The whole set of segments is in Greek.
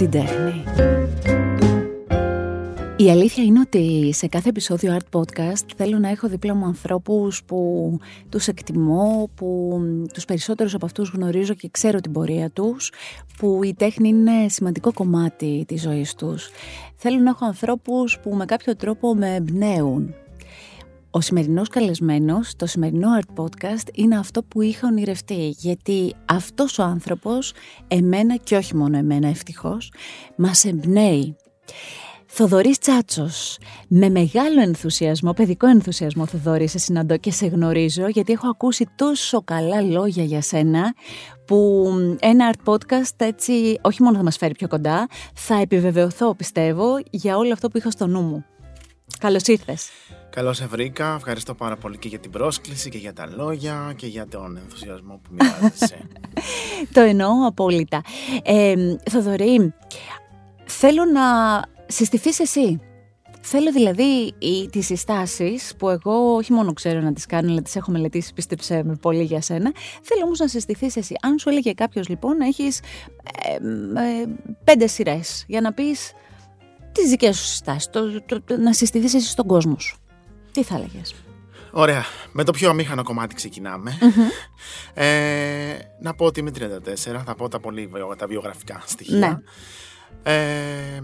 την τέχνη. Η αλήθεια είναι ότι σε κάθε επεισόδιο Art Podcast θέλω να έχω δίπλα μου ανθρώπους που τους εκτιμώ, που τους περισσότερους από αυτούς γνωρίζω και ξέρω την πορεία τους, που η τέχνη είναι σημαντικό κομμάτι της ζωής τους. Θέλω να έχω ανθρώπους που με κάποιο τρόπο με εμπνέουν. Ο σημερινός καλεσμένος, το σημερινό Art Podcast, είναι αυτό που είχα ονειρευτεί, γιατί αυτός ο άνθρωπος, εμένα και όχι μόνο εμένα ευτυχώς, μας εμπνέει. Θοδωρής Τσάτσος. Με μεγάλο ενθουσιασμό, παιδικό ενθουσιασμό Θοδωρή, σε συναντώ και σε γνωρίζω γιατί έχω ακούσει τόσο καλά λόγια για σένα που ένα art podcast έτσι όχι μόνο θα μας φέρει πιο κοντά, θα επιβεβαιωθώ πιστεύω για όλο αυτό που είχα στο νου μου. Καλώς ήρθες. Καλώς σε βρήκα. Ευχαριστώ πάρα πολύ και για την πρόσκληση και για τα λόγια και για τον ενθουσιασμό που μοιράζεσαι. Το εννοώ απόλυτα. Ε, Θοδωρή, θέλω να συστηθείς εσύ. Θέλω δηλαδή οι, τις συστάσεις που εγώ όχι μόνο ξέρω να τις κάνω, αλλά τις έχω μελετήσει, πίστεψε με πολύ για σένα. Θέλω όμως να συστηθείς εσύ. Αν σου έλεγε κάποιος λοιπόν να έχεις ε, ε, πέντε σειρές για να πεις τις δικές σου συστάσεις, το, το, να συστηθείς εσύ στον κόσμο σου. Τι θα έλεγες; Ωραία. Με το πιο αμήχανο κομμάτι Ε, να πω ότι είμαι 34, θα πω τα πολύ τα βιογραφικά στοιχεία. Ναι. Ε,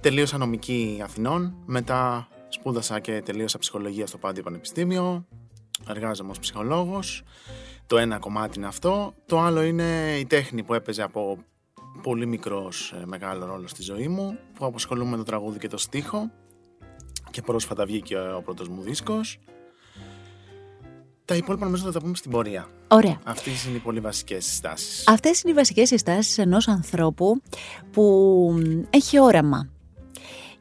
τελείωσα νομική Αθηνών, μετά σπούδασα και τελείωσα ψυχολογία στο Πάντιο Πανεπιστήμιο, εργάζομαι ως ψυχολόγος. Το ένα κομμάτι είναι αυτό. Το άλλο είναι η τέχνη που έπαιζε από πολύ μικρός ε, μεγάλο ρόλο στη ζωή μου, που αποσχολούμαι με το τραγούδι και το στίχο και πρόσφατα βγήκε ο πρώτος μου δίσκος. Τα υπόλοιπα νομίζω θα τα πούμε στην πορεία. Ωραία. Αυτές είναι οι πολύ βασικές συστάσεις. Αυτές είναι οι βασικές συστάσεις ενός ανθρώπου που έχει όραμα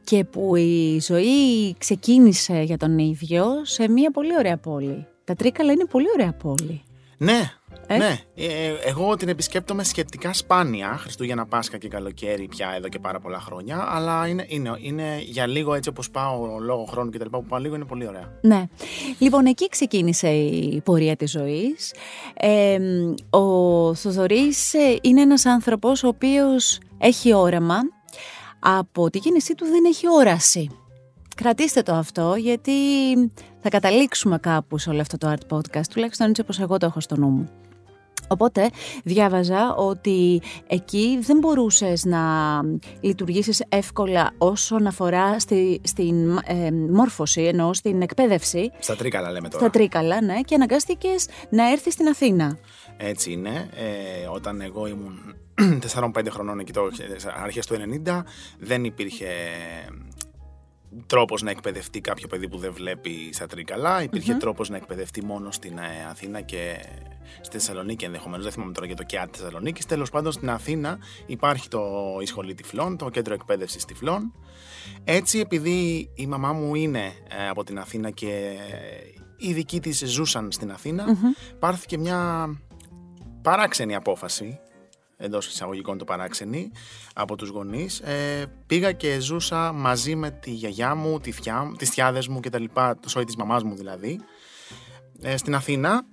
και που η ζωή ξεκίνησε για τον ίδιο σε μια πολύ ωραία πόλη. Τα Τρίκαλα είναι πολύ ωραία πόλη. Ναι, ε; ναι. Ε, εγώ την επισκέπτομαι σχετικά σπάνια, Χριστούγεννα, Πάσχα και καλοκαίρι πια εδώ και πάρα πολλά χρόνια, αλλά είναι, είναι, είναι για λίγο έτσι όπως πάω λόγω χρόνου και τα λοιπά που πάω λίγο είναι πολύ ωραία. Ναι. Λοιπόν, εκεί ξεκίνησε η πορεία της ζωής. Ε, ο Θοδωρής ε, είναι ένας άνθρωπος ο οποίος έχει όραμα, από τη γέννησή του δεν έχει όραση. Κρατήστε το αυτό γιατί θα καταλήξουμε κάπου σε όλο αυτό το art podcast, τουλάχιστον έτσι όπως εγώ το έχω στο νου μου. Οπότε διάβαζα ότι εκεί δεν μπορούσες να λειτουργήσεις εύκολα όσον αφορά στη, στην ε, μόρφωση, ενώ στην εκπαίδευση. Στα τρίκαλα λέμε τώρα. Στα τρίκαλα, ναι, και αναγκάστηκες να έρθεις στην Αθήνα. Έτσι είναι. Ε, όταν εγώ ήμουν 4-5 χρονών εκεί το αρχές του 90 δεν υπήρχε τρόπος να εκπαιδευτεί κάποιο παιδί που δεν βλέπει στα τρίκαλα. Υπήρχε mm-hmm. τρόπος να εκπαιδευτεί μόνο στην ε, Αθήνα και στη Θεσσαλονίκη ενδεχομένως. Δεν θυμάμαι τώρα για το ΚΕΑΤ τη Θεσσαλονίκης. Τέλος πάντων στην Αθήνα υπάρχει το η Σχολή Τυφλών, το Κέντρο Εκπαίδευσης Τυφλών. Έτσι, επειδή η μαμά μου είναι ε, από την Αθήνα και οι δικοί της ζούσαν στην Αθήνα, mm-hmm. πάρθηκε μια παράξενη απόφαση εντός εισαγωγικών το παράξενη από τους γονείς ε, πήγα και ζούσα μαζί με τη γιαγιά μου, τη θιά, τις θιάδες μου και τα λοιπά, το σόι της μαμάς μου δηλαδή ε, στην Αθήνα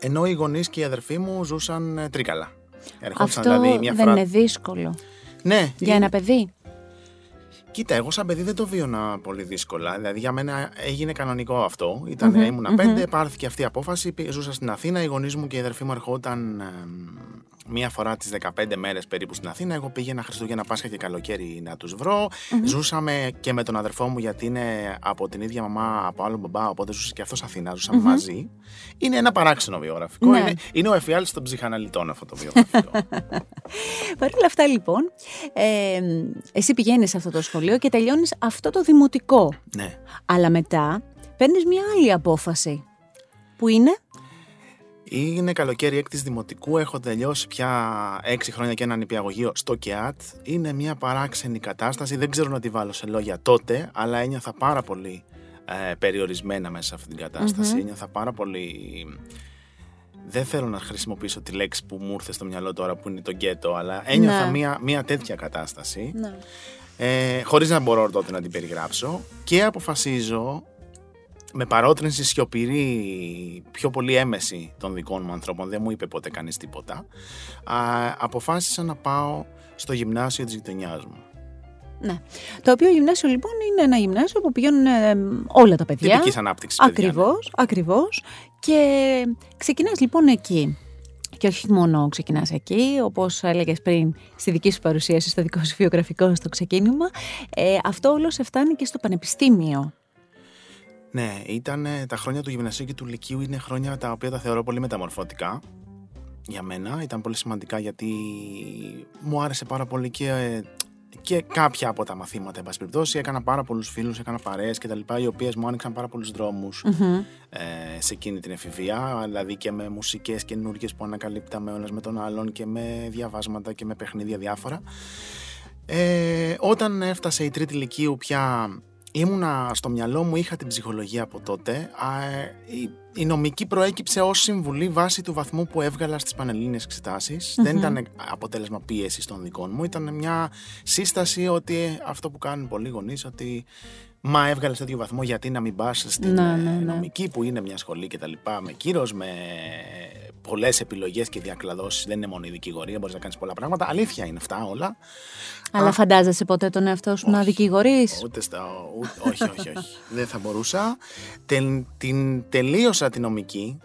ενώ οι γονείς και οι αδερφοί μου ζούσαν ε, τρίκαλα Αυτό δηλαδή μια δεν είναι δύσκολο ναι, για ένα παιδί; Κοίτα, εγώ σαν παιδί δεν το βίωνα πολύ δύσκολα. Δηλαδή για μένα έγινε κανονικό αυτό. Ήταν, mm-hmm, ήμουνα πέντε, πάρθηκε αυτή η απόφαση. Ζούσα στην Αθήνα, οι γονείς μου και οι αδερφοί μου ερχόταν μία φορά τις 15 μέρες περίπου στην Αθήνα. Εγώ πήγαινα Χριστούγεννα, Πάσχα και καλοκαίρι να τους βρω. Ζούσαμε και με τον αδερφό μου, γιατί είναι από την ίδια μαμά, από άλλο μπαμπά, οπότε ζούσε και αυτός Αθήνα. μαζί. Είναι ένα παράξενο βιογραφικό. Ναι. Είναι, είναι ο εφιάλτης των ψυχαναλυτών αυτό το βιογραφικό. Παρ' όλα αυτά λοιπόν, ε, εσύ πηγαίνεις σε αυτό το σχολείο και τελειώνεις αυτό το δημοτικό. Ναι. Αλλά μετά παίρνεις μια άλλη απόφαση. Που είναι; Είναι καλοκαίρι έκτη δημοτικού. Έχω τελειώσει πια έξι χρόνια και ένα νηπιαγωγείο στο ΚΕΑΤ. Είναι μια παράξενη κατάσταση. Δεν ξέρω να τη βάλω σε λόγια τότε, αλλά ένιωθα πάρα πολύ ε, περιορισμένα μέσα σε αυτή την κατάσταση. Mm-hmm. Ένιωθα πάρα πολύ. Δεν θέλω να χρησιμοποιήσω τη λέξη που μου ήρθε στο μυαλό τώρα που είναι το γκέτο, αλλά ένιωθα ναι. μια, μια τέτοια κατάσταση. Ναι. Ε, χωρίς να μπορώ τότε να την περιγράψω και αποφασίζω με παρότρινση σιωπηρή, πιο πολύ έμεση των δικών μου ανθρώπων, δεν μου είπε ποτέ κανείς τίποτα, α, αποφάσισα να πάω στο γυμνάσιο της γειτονιάς μου. Ναι. Το οποίο γυμνάσιο λοιπόν είναι ένα γυμνάσιο που πηγαίνουν ε, όλα τα παιδιά. Τυπικής ανάπτυξης Ακριβώς, ακριβώς. Και ξεκινάς λοιπόν εκεί. Και όχι μόνο ξεκινάς εκεί, όπως έλεγες πριν στη δική σου παρουσίαση, στο δικό σου βιογραφικό στο ξεκίνημα, ε, αυτό όλο σε φτάνει και στο πανεπιστήμιο. Ναι, ήταν τα χρόνια του γυμνασίου και του λυκείου είναι χρόνια τα οποία τα θεωρώ πολύ μεταμορφωτικά για μένα. Ήταν πολύ σημαντικά γιατί μου άρεσε πάρα πολύ και, ε, και κάποια από τα μαθήματα, εν πάση περιπτώσει. Έκανα πάρα πολλούς φίλους, έκανα παρέες και τα λοιπά, οι οποίες μου άνοιξαν πάρα πολλούς δρόμους ε, σε εκείνη την εφηβεία. Δηλαδή και με μουσικές καινούργιες που ανακαλύπταμε ο ένας με τον άλλον και με διαβάσματα και με παιχνίδια διάφορα. Ε, όταν έφτασε η τρίτη ηλικίου πια ήμουνα στο μυαλό μου, είχα την ψυχολογία από τότε. Α, η, η νομική προέκυψε ως συμβουλή βάσει του βαθμού που έβγαλα στις πανελλήνιες Δεν ήταν αποτέλεσμα πίεσης των δικών μου, ήταν μια σύσταση ότι αυτό που κάνουν πολλοί γονείς, ότι Μα έβγαλες τέτοιο βαθμό, γιατί να μην πας στην Ναι, ε, ναι, ναι. νομική που είναι μια σχολή και τα λοιπά, με κύρος, με πολλές επιλογές και διακλαδώσεις. Δεν είναι μόνο η δικηγορία, μπορείς να κάνεις πολλά πράγματα. Αλήθεια είναι αυτά όλα. Αλλά φαντάζεσαι ποτέ τον εαυτό σου να δικηγορείς; Ούτε στα. ού- όχι, όχι, όχι. Δεν θα μπορούσα. Τελ- την τελείωσα τη νομική.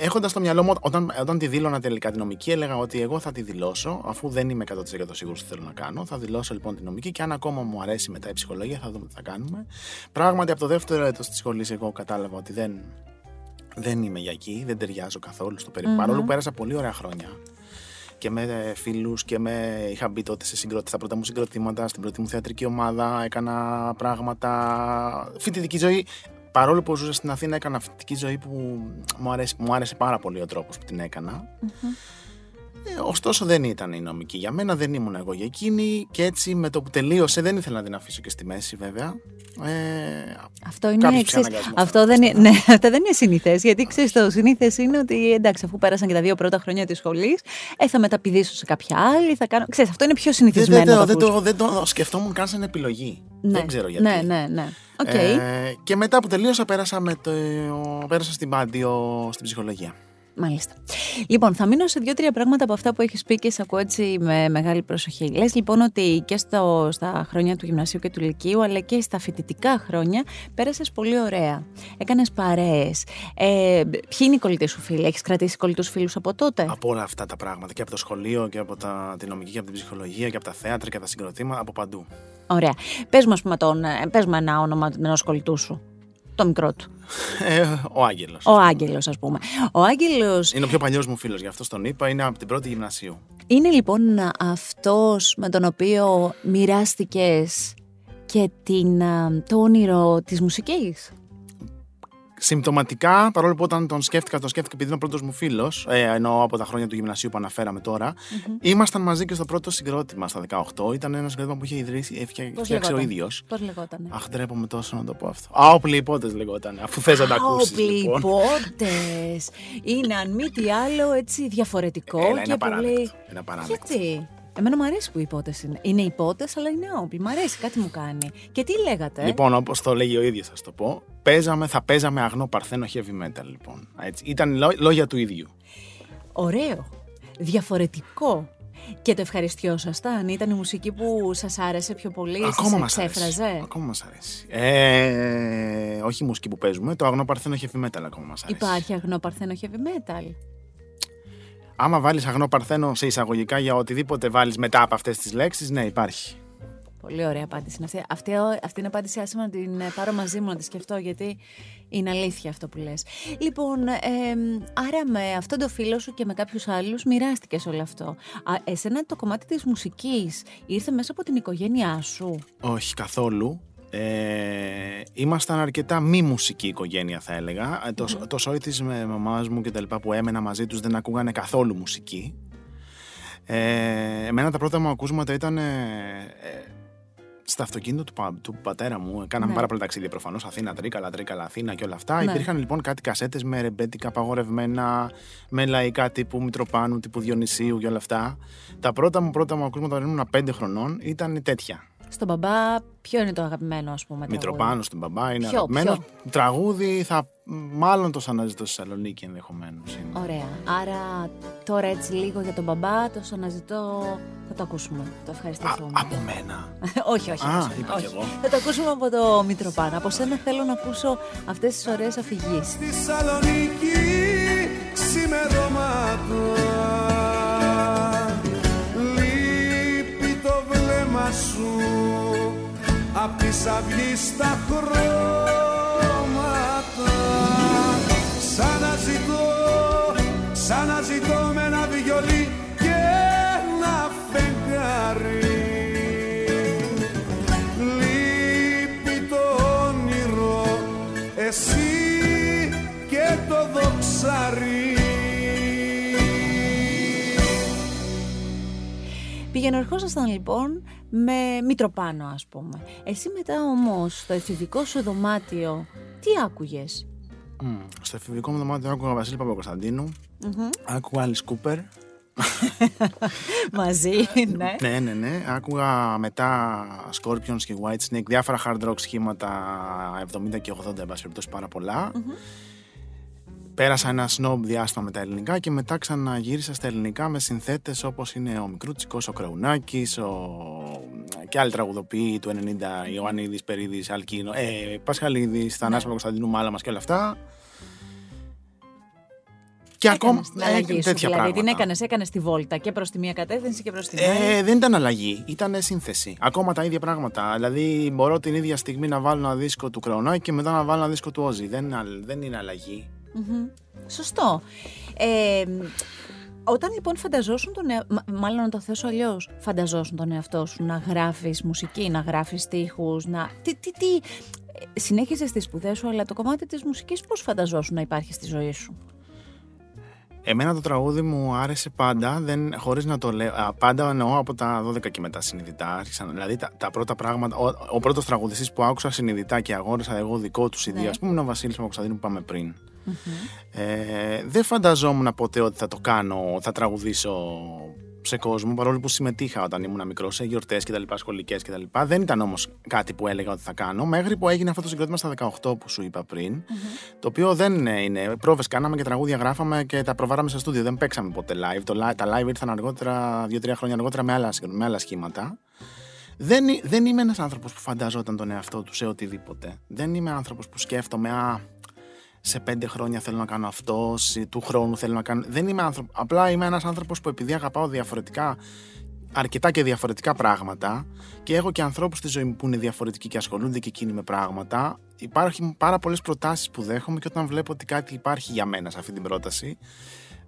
Έχοντας στο μυαλό μου, όταν, όταν τη δήλωνα τελικά τη νομική, έλεγα ότι εγώ θα τη δηλώσω, αφού δεν είμαι 100% σίγουρος τι θέλω να κάνω. Θα δηλώσω λοιπόν τη νομική και αν ακόμα μου αρέσει μετά η ψυχολογία, θα δούμε τι θα κάνουμε. Πράγματι, από το δεύτερο έτος της σχολής, εγώ κατάλαβα ότι δεν, δεν είμαι για εκεί, δεν ταιριάζω καθόλου στο περιβάλλον. Παρόλο που πέρασα πολύ ωραία χρόνια και με φίλους και με. είχα μπει τότε σε συγκρότηση, στα πρώτα μου συγκροτήματα, στην πρώτη μου θεατρική ομάδα, έκανα πράγματα. Φοιτητική ζωή. Παρόλο που ζούσα στην Αθήνα, έκανα φοιτητική ζωή που μου άρεσε, μου άρεσε πάρα πολύ ο τρόπος που την έκανα. Ε, ωστόσο δεν ήταν η νομική για μένα, δεν ήμουν εγώ για εκείνη και έτσι με το που τελείωσε δεν ήθελα να την αφήσω και στη μέση βέβαια. Ε, Αυτό είναι Κάποιος ξέρεις, αναγκασμός αυτό, θα δεν είναι, ναι, αυτό δεν είναι συνηθές. Γιατί ξέρεις, το συνήθες είναι ότι εντάξει, αφού πέρασαν και τα δύο πρώτα χρόνια της σχολής, ε, θα μεταπηδήσω σε κάποια άλλη. Θα κάνω... Ξέρεις, αυτό είναι πιο δεν, συνηθισμένο. δεν, να το, δεν, ακούς. το, δεν το σκεφτόμουν καν σαν επιλογή. ναι. Δεν ξέρω γιατί. Ναι, ναι, ναι. ΟΚ. Ε, και μετά που τελείωσα πέρασα, με το, πέρασα στην Πάντειο στην ψυχολογία. Μάλιστα. Λοιπόν, θα μείνω σε δύο-τρία πράγματα από αυτά που έχεις πει και σε ακούω έτσι με μεγάλη προσοχή. Λες λοιπόν ότι και στο, στα χρόνια του γυμνασίου και του λυκείου, αλλά και στα φοιτητικά χρόνια, πέρασες πολύ ωραία. Έκανες παρέες. Ε, ποιοι είναι οι κολλητοί σου φίλοι, έχεις κρατήσει κολλητούς φίλους από τότε; Από όλα αυτά τα πράγματα και από το σχολείο και από τα, τη νομική και από την ψυχολογία και από τα θέατρα και τα συγκροτήματα, από παντού. Ωραία. Πες μου, ας πούμε, τον, ε, πες μου ένα όνομα ενός κολλητού σου. Το μικρό του. Ε, ο Άγγελος. Ο Άγγελος, ας πούμε. Ο Άγγελος Είναι ο πιο παλιός μου φίλος, γι' αυτό τον είπα. Είναι από την πρώτη γυμνασίου. είναι λοιπόν αυτός με τον οποίο μοιράστηκες και την, α, το όνειρο της μουσικής; Συμπτωματικά, παρόλο που όταν τον σκέφτηκα, τον σκέφτηκα επειδή είναι ο πρώτος μου φίλος, ε, εννοώ από τα χρόνια του γυμνασίου που αναφέραμε τώρα, ήμασταν μαζί και στο πρώτο συγκρότημα στα 18. Ήταν ένα συγκρότημα που είχε ιδρύσει, είχε Πώς φτιάξει ο λεγόταν; ίδιος. Πώς λεγότανε; Αχ, ντρέπομαι τόσο να το πω αυτό. Άοπλοι υπότες λεγόταν, αφού θες να τα ακούσεις. Λοιπόν. Πληπότες. Είναι αν μη τι άλλο έτσι διαφορετικό Έλα, και είναι πολύ... απαράδεκτο. Είναι απαράδεκτο. Γιατί; Εμένα μου αρέσει που οι υπότες είναι. Είναι υπότες αλλά είναι όπλοι. Μ' αρέσει, κάτι μου κάνει. Και τι λέγατε; Λοιπόν, όπως το λέγει ο ίδιος, θα το πω. Παίζαμε, θα παίζαμε αγνό παρθένο heavy metal, λοιπόν. Έτσι. Ήταν λό- λόγια του ίδιου. Ωραίο. Διαφορετικό. Και το ευχαριστιόσασταν. Ήταν η μουσική που σας άρεσε πιο πολύ, Ακόμα σας μα αρέσει. εξέφραζε. Ακόμα μας αρέσει. Ε, όχι η μουσική που παίζουμε, το αγνό παρθένο heavy metal ακόμα μας αρέσει. Υπάρχει αγνό παρθένο heavy metal; Άμα βάλεις αγνό παρθένο σε εισαγωγικά για οτιδήποτε βάλεις μετά από αυτές τις λέξεις, ναι, υπάρχει. Πολύ ωραία απάντηση είναι αυτή. Αυτή, αυτή είναι απάντηση άσε να την ε, πάρω μαζί μου να τη σκεφτώ γιατί είναι αλήθεια αυτό που λες. Λοιπόν, εμ, άρα με αυτόν τον φίλο σου και με κάποιους άλλους μοιράστηκες όλο αυτό. Α, εσένα το κομμάτι της μουσικής ήρθε μέσα από την οικογένειά σου; Όχι καθόλου. Ε, ήμασταν αρκετά μη μουσική οικογένεια, θα έλεγα. Ε, Το, το σόι της με μαμάς μου και τα λοιπά που έμενα μαζί τους δεν ακούγανε καθόλου μουσική. Ε, εμένα τα πρώτα μου ακούσματα ήταν ε, ε, στα αυτοκίνητο του, πα- του πατέρα μου. Κάναμε Ναι. πάρα πολλά ταξίδια προφανώς. Αθήνα, Τρίκαλα, Τρίκαλα, Αθήνα και όλα αυτά. Ναι. Υπήρχαν λοιπόν κάτι κασέτες με ρεμπέτικα απαγορευμένα, με λαϊκά τύπου Μητροπάνου, τύπου Διονυσίου και όλα αυτά. Τα πρώτα μου πρώτα μου ακούσματα όταν ήμουν 5 χρονών ήταν τέτοια. Στον μπαμπά, ποιο είναι το αγαπημένο, ας πούμε. Μητροπάνω στον μπαμπά είναι ποιο, αγαπημένο. Ποιο; Τραγούδι θα. Μάλλον το αναζητώ στη Θεσσαλονίκη ενδεχομένως. Ωραία. Άρα τώρα έτσι λίγο για τον μπαμπά, το αναζητώ. Θα το ακούσουμε. Το ευχαριστηθούμε. Α, από μένα. όχι, όχι. Α, όχι, είπα όχι. κι εγώ. Θα το ακούσουμε από το Μητροπάνω. Από σένα θέλω να ακούσω αυτές τις ωραίες αφηγήσεις. Στη Θεσσαλονίκη ξημερώματα Απ' τις αυγείς τα χρώματα. Ξαναζητώ, ξαναζητώ με ένα βιολί και ένα φεγγάρι. Λείπει το όνειρο εσύ και το δοξάρι Πηγαινορχόσασταν λοιπόν με Μητροπάνω, ας πούμε. Εσύ μετά όμως στο εφηβικό σου δωμάτιο, τι άκουγες; Μμ, Στο εφηβικό μου δωμάτιο άκουγα Βασίλη Παπακοσταντίνου. Άκουγα Alice Κούπερ. Μαζί, ναι. Ναι, ναι, ναι. Άκουγα μετά Scorpions και White Snake, διάφορα hard rock σχήματα 70 και 80, εν πάση περιπτώσει, πάρα πολλά. Πέρασα ένα snob διάστημα με τα ελληνικά και μετά ξαναγύρισα στα ελληνικά με συνθέτες όπως είναι ο Μικρούτσικος, ο Κρεουνάκης, ο... και άλλοι τραγουδοποιοί του 90, Ιωαννίδης, Περίδης, Αλκίνο, ε, Πασχαλίδης, Θανάσης Παπακοσταντίνου, Μάλαμας και όλα αυτά. Και ακόμα Έκανες την αλλαγή ε, σου, τέτοια δηλαδή πράγματα. την έκανες, έκανες τη βόλτα και προς τη μία κατεύθυνση και προς την άλλη. Ε, δεν ήταν αλλαγή, ήταν σύνθεση. Ακόμα τα ίδια πράγματα. Δηλαδή, μπορώ την ίδια στιγμή να βάλω ένα δίσκο του Κρεονάκη και μετά να βάλω ένα δίσκο του Όζη. Δεν, είναι αλλ- δεν είναι αλλαγή. Μμμ. Σωστό. Ε, όταν λοιπόν φανταζόσουν τον εα... μα- μάλλον να το θέσω αλλιώς, φανταζόσουν τον εαυτό σου να γράφεις μουσική, να γράφεις στίχους, να... Τι, τι, τι... ε, Συνέχιζες τις σπουδές σου, αλλά το κομμάτι της μουσικής πώς φανταζόσουν να υπάρχει στη ζωή σου; Εμένα το τραγούδι μου άρεσε πάντα, δεν, χωρίς να το λέω. α, Πάντα εννοώ από τα 12 και μετά συνειδητά. Άρχισαν, δηλαδή τα, τα πρώτα πράγματα. Ο, ο πρώτος τραγουδιστής που άκουσα συνειδητά και αγόρασα εγώ δικό του CD, Ναι. ας πούμε, είναι ο Βασίλης Παπακοσταντίνου που είπαμε πριν. Ε, δεν φανταζόμουν ποτέ ότι θα το κάνω, θα τραγουδήσω σε κόσμο, παρόλο που συμμετείχα όταν ήμουν μικρός σε γιορτές κτλ. σχολικές κτλ. Δεν ήταν όμως κάτι που έλεγα ότι θα κάνω, μέχρι που έγινε αυτό το συγκρότημα στα 18 που σου είπα πριν. Το οποίο δεν είναι. Πρόβες κάναμε και τραγούδια γράφαμε και τα προβάραμε στο στούντιο. Δεν παίξαμε ποτέ live. Το, li- τα live ήρθαν αργότερα, δύο-τρία χρόνια αργότερα με άλλα, με άλλα σχήματα. Δεν, εί- δεν είμαι ένας άνθρωπος που φανταζόταν τον εαυτό τους σε οτιδήποτε. Δεν είμαι άνθρωπος που σκέφτομαι, Α, σε πέντε χρόνια θέλω να κάνω αυτό, σε- του χρόνου θέλω να κάνω. Δεν είμαι άνθρωπο. Απλά είμαι ένας άνθρωπος που επειδή αγαπάω διαφορετικά, αρκετά και διαφορετικά πράγματα και έχω και ανθρώπους στη ζωή μου που είναι διαφορετικοί και ασχολούνται και εκείνοι με πράγματα. Υπάρχουν πάρα πολλές προτάσεις που δέχομαι και όταν βλέπω ότι κάτι υπάρχει για μένα σε αυτή την πρόταση,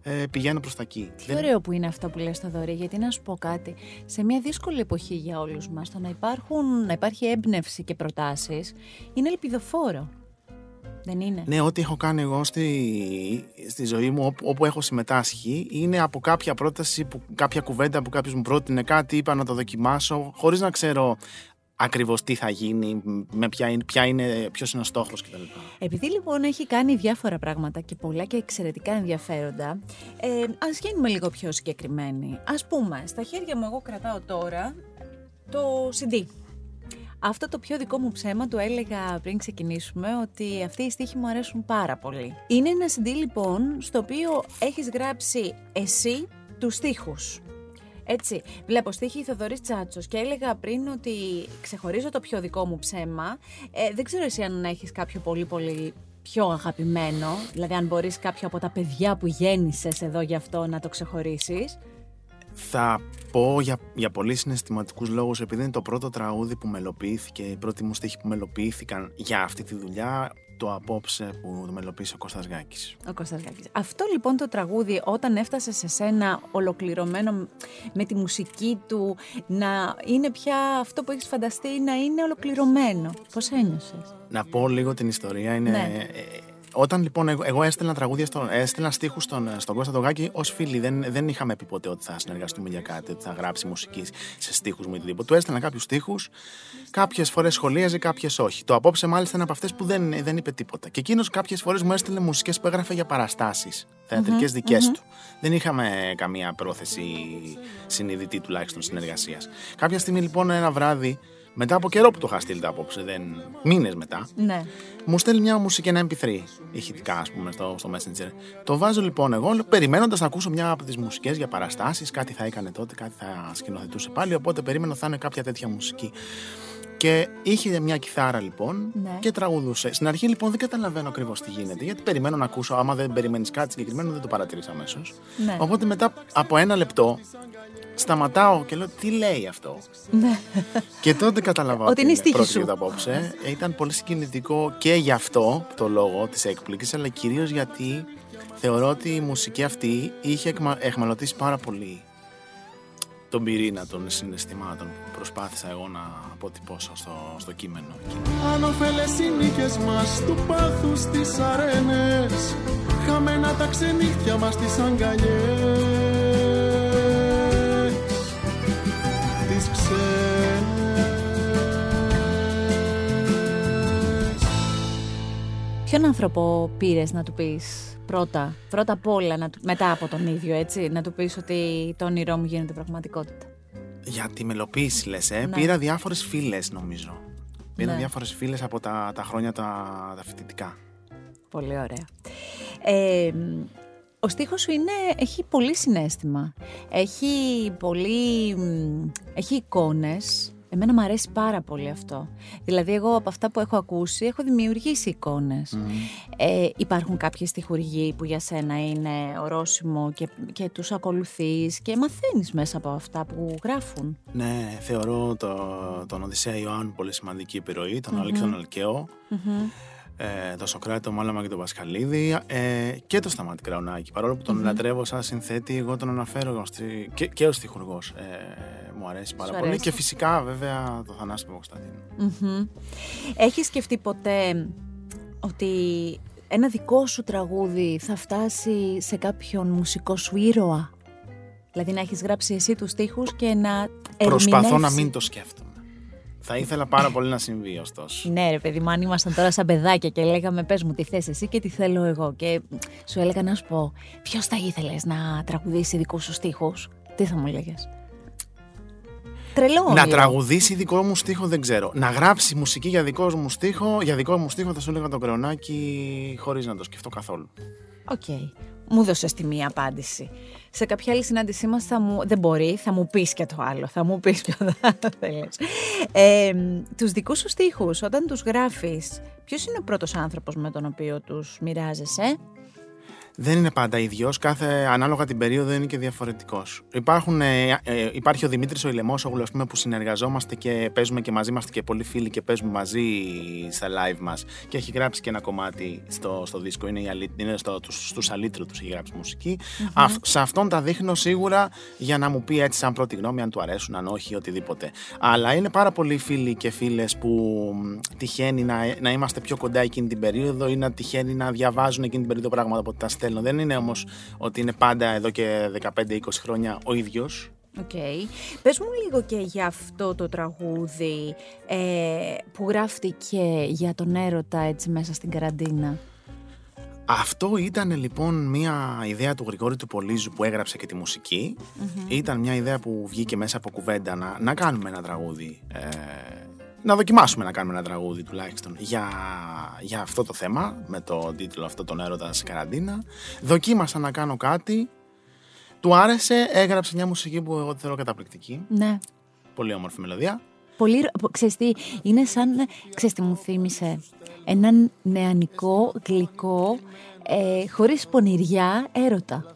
ε, πηγαίνω προς τα εκεί. Τι ωραίο που είναι αυτό που λες Θοδωρή, γιατί να σου πω κάτι. Σε μια δύσκολη εποχή για όλους μας, το να, υπάρχουν, να υπάρχει έμπνευση και προτάσεις είναι ελπιδοφόρο. Δεν είναι; Ναι, ό,τι έχω κάνει εγώ στη, στη ζωή μου, όπου, όπου έχω συμμετάσχει, είναι από κάποια πρόταση, που, κάποια κουβέντα που κάποιος μου πρότεινε κάτι, είπα να το δοκιμάσω, χωρίς να ξέρω ακριβώς τι θα γίνει, με ποια είναι, ποια είναι, ποιος είναι ο στόχος κτλ. Επειδή λοιπόν έχει κάνει διάφορα πράγματα και πολλά και εξαιρετικά ενδιαφέροντα, ε, ας γίνουμε λίγο πιο συγκεκριμένοι. Ας πούμε, στα χέρια μου εγώ κρατάω τώρα το CD. Αυτό το πιο δικό μου ψέμα το έλεγα πριν ξεκινήσουμε ότι αυτοί οι στίχοι μου αρέσουν πάρα πολύ. Είναι ένα CD λοιπόν στο οποίο έχεις γράψει εσύ τους στίχους. Έτσι, βλέπω στίχη Θοδωρής Τσάτσος και έλεγα πριν ότι ξεχωρίζω το πιο δικό μου ψέμα. Ε, δεν ξέρω εσύ αν έχεις κάποιο πολύ πολύ πιο αγαπημένο, δηλαδή αν μπορείς κάποιο από τα παιδιά που γέννησες εδώ γι' αυτό να το ξεχωρίσεις. Θα πω για, για πολύ συναισθηματικούς λόγους, επειδή είναι το πρώτο τραγούδι που μελοποιήθηκε, οι πρώτοι μου στίχοι που μελοποιήθηκαν για αυτή τη δουλειά, το απόψε που το μελοποίησε ο Κώστας Γάκης. Ο Κώστας Γάκης. Αυτό λοιπόν το τραγούδι όταν έφτασε σε σένα ολοκληρωμένο με τη μουσική του να είναι πια αυτό που έχεις φανταστεί να είναι ολοκληρωμένο. Πώς ένιωσες; Να πω λίγο την ιστορία. Είναι, Ναι. Ε, όταν λοιπόν εγώ, εγώ έστελνα τραγούδια, στον, έστελνα στίχους στον, στον Κώστα τον Γάκη ως φίλοι. Δεν, δεν είχαμε πει ποτέ ότι θα συνεργαστούμε για κάτι, ότι θα γράψει μουσική σε στίχους μου ή οτιδήποτε. Του έστελνα κάποιους στίχους, κάποιες φορές σχολίαζε, κάποιες όχι. Το απόψε μάλιστα είναι από αυτές που δεν, δεν είπε τίποτα. Και εκείνος κάποιες φορές μου έστελνε μουσικές που έγραφε για παραστάσεις, θεατρικές δικές του. Δεν είχαμε καμία πρόθεση συνειδητή τουλάχιστον συνεργασίας. Κάποια στιγμή λοιπόν ένα βράδυ μετά από καιρό που το είχα στείλει απόψε, δεν... μήνες μετά, Ναι. μου στέλνει μια μουσική, ένα MP3 ηχητικά, ας πούμε, στο, στο Messenger. Το βάζω λοιπόν εγώ, περιμένοντας να ακούσω μια από τις μουσικές για παραστάσεις, κάτι θα έκανε τότε, κάτι θα σκηνοθετούσε πάλι. Οπότε περίμενα θα είναι κάποια τέτοια μουσική. Και είχε μια κιθάρα λοιπόν Ναι. και τραγουδούσε. Στην αρχή λοιπόν δεν καταλαβαίνω ακριβώς τι γίνεται, γιατί περιμένω να ακούσω. Άμα δεν περιμένεις κάτι συγκεκριμένο, δεν το παρατηρήσα αμέσως. Ναι. Οπότε μετά από ένα λεπτό σταματάω και λέω τι λέει αυτό; Ναι. Και τότε καταλαβαίνω Ότι είναι η στίχη πρόκειται σου. για το απόψε. Ε, Ήταν πολύ συγκινητικό και γι' αυτό το λόγο της έκπληξης, αλλά κυρίως γιατί θεωρώ ότι η μουσική αυτή είχε εκμα- εχμαλωτήσει πάρα πολύ τον πυρήνα των συναισθημάτων που προσπάθησα εγώ να αποτυπώσω στο, στο κείμενο. Ανώφελες οι νίκες μας του πάθους στις αρένες Χαμένα τα ξενύχτια μας στις αγκαλιές Τις ξένες Ποιον άνθρωπο πήρες να του πεις; Πρώτα, πρώτα απ' όλα, να του- μετά από τον ίδιο, έτσι, να του πεις ότι το όνειρό μου γίνεται πραγματικότητα. Για τη μελοποίηση λες, ε, Ναι. πήρα διάφορες φίλες νομίζω. Πήρα Ναι. διάφορες φίλες από τα, τα χρόνια τα, τα φοιτητικά. Πολύ ωραία. Ε, ο στίχος σου είναι, έχει πολύ συνέστημα. Έχει πολύ... μ, Έχει εικόνες. Εμένα μου αρέσει πάρα πολύ αυτό. Δηλαδή εγώ από αυτά που έχω ακούσει έχω δημιουργήσει εικόνες. Ε, υπάρχουν κάποιες στιχουργοί που για σένα είναι ορόσημο και, και τους ακολουθείς και μαθαίνεις μέσα από αυτά που γράφουν. Ναι, θεωρώ το, τον Οδυσσέα Ιωάννου πολύ σημαντική επιρροή, τον Αλέξη Αλκαίο, ε, τον Σοκράτη, τον Μάλαμα και τον Πασχαλίδη ε, και τον Σταμάτη Κραουνάκη. Παρόλο που τον λατρεύω σαν συνθέτη, εγώ τον αναφέρω στη- και, και ως στιχουργός. Ε, μου αρέσει πάρα Σου πολύ. αρέσει. Και φυσικά βέβαια το Θανάση Παπακοσταντίνο. Μμμ. Έχεις σκεφτεί ποτέ ότι ένα δικό σου τραγούδι θα φτάσει σε κάποιον μουσικό σου ήρωα; Δηλαδή να έχεις γράψει εσύ τους στίχους και να Προσπαθώ να ερμηνεύσει. μην το σκέφτομαι. Θα ήθελα πάρα πολύ να συμβεί ωστόσο. Ναι ρε παιδί μου, αν ήμασταν τώρα σαν παιδάκια και λέγαμε πες μου τι θες εσύ και τι θέλω εγώ και σου έλεγα να σου πω ποιος θα ήθελες να τραγουδήσει δικούς σου στίχους; Τι θα μου λέγες; Τρελό Να όνειρο. τραγουδήσει δικό μου στίχο δεν ξέρω. Να γράψει μουσική για δικό μου στίχο, για δικό μου στίχο θα σου έλεγα τον Κρεωνάκη χωρίς να το σκεφτώ καθόλου. ΟΚ. Μου δώσε τη μία απάντηση. Σε κάποια άλλη συνάντησή μας θα μου. Δεν μπορεί, θα μου πεις και το άλλο. Θα μου πεις ποιο θα θέλεις. Ε, τους δικούς σου στίχους, όταν τους γράφεις, ποιος είναι ο πρώτος άνθρωπος με τον οποίο τους μοιράζεσαι; Δεν είναι πάντα ίδιος. Κάθε ανάλογα την περίοδο είναι και διαφορετικός. Ε, ε, υπάρχει ο Δημήτρης ο Ηλεμόσογλου, ας πούμε, που συνεργαζόμαστε και παίζουμε και μαζί είμαστε και πολλοί φίλοι και παίζουμε μαζί στα live μας. Και έχει γράψει και ένα κομμάτι στο, στο δίσκο. Είναι, η αλή- είναι στο, τους, στους αλήτρου του έχει γράψει μουσική. Αυ- σε αυτόν τα δείχνω σίγουρα για να μου πει έτσι, σαν πρώτη γνώμη, αν του αρέσουν, αν όχι, οτιδήποτε. Αλλά είναι πάρα πολλοί φίλοι και φίλες που μ, τυχαίνει να, να είμαστε πιο κοντά εκείνη την περίοδο ή να τυχαίνει να διαβάζουν εκείνη την περίοδο πράγματα από ότι τα στέλνω. Δεν είναι όμως ότι είναι πάντα εδώ και 15-20 χρόνια ο ίδιος. ΟΚ. Πες μου λίγο και για αυτό το τραγούδι ε, που γράφτηκε για τον έρωτα έτσι μέσα στην καραντίνα. Αυτό ήταν λοιπόν μια ιδέα του Γρηγόρη του Πολύζου που έγραψε και τη μουσικη Ήταν μια ιδέα που βγήκε μέσα από κουβέντα να, να κάνουμε ένα τραγούδι. Ε, να δοκιμάσουμε να κάνουμε ένα τραγούδι τουλάχιστον για, για αυτό το θέμα με το τίτλο αυτό τον έρωτα σε καραντίνα. Δοκίμασα να κάνω κάτι. Του άρεσε, έγραψε μια μουσική που εγώ τη θεωρώ καταπληκτική. Ναι. Πολύ όμορφη μελωδία. Πολύ, ρο- ξέρεις τι, είναι σαν, ξέρεις τι μου θύμισε, έναν νεανικό, γλυκό, ε, χωρίς πονηριά, έρωτα.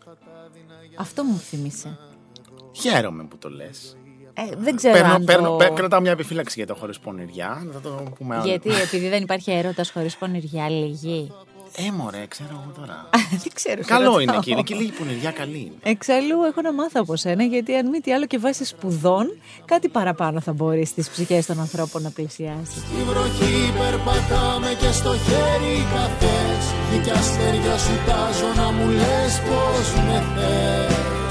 Αυτό μου θύμισε. Χαίρομαι που το λες. Ε, δεν ξέρω Παίρνω, αν παίρνω, το... παίρνω- κρατάω μια επιφύλαξη για το χωρίς πονηριά. Θα το πούμε άλλο. Γιατί επειδή δεν υπάρχει έρωτας χωρίς πονηριά, λίγη. Ε, μωρέ, ξέρω εγώ τώρα. δεν ξέρω. σε Καλό ρωτάω. είναι κύριε και λίγη πονηριά καλή είναι. Εξάλλου έχω να μάθω από σένα γιατί αν μη τι άλλο και βάσεις σπουδών κάτι παραπάνω θα μπορείς στις ψυχές των ανθρώπων να πλησιάσεις. Στη βροχή περπατάμε και στο χέρι καφές Γη κι αστέρια σου τάζω να μου λες πως με θες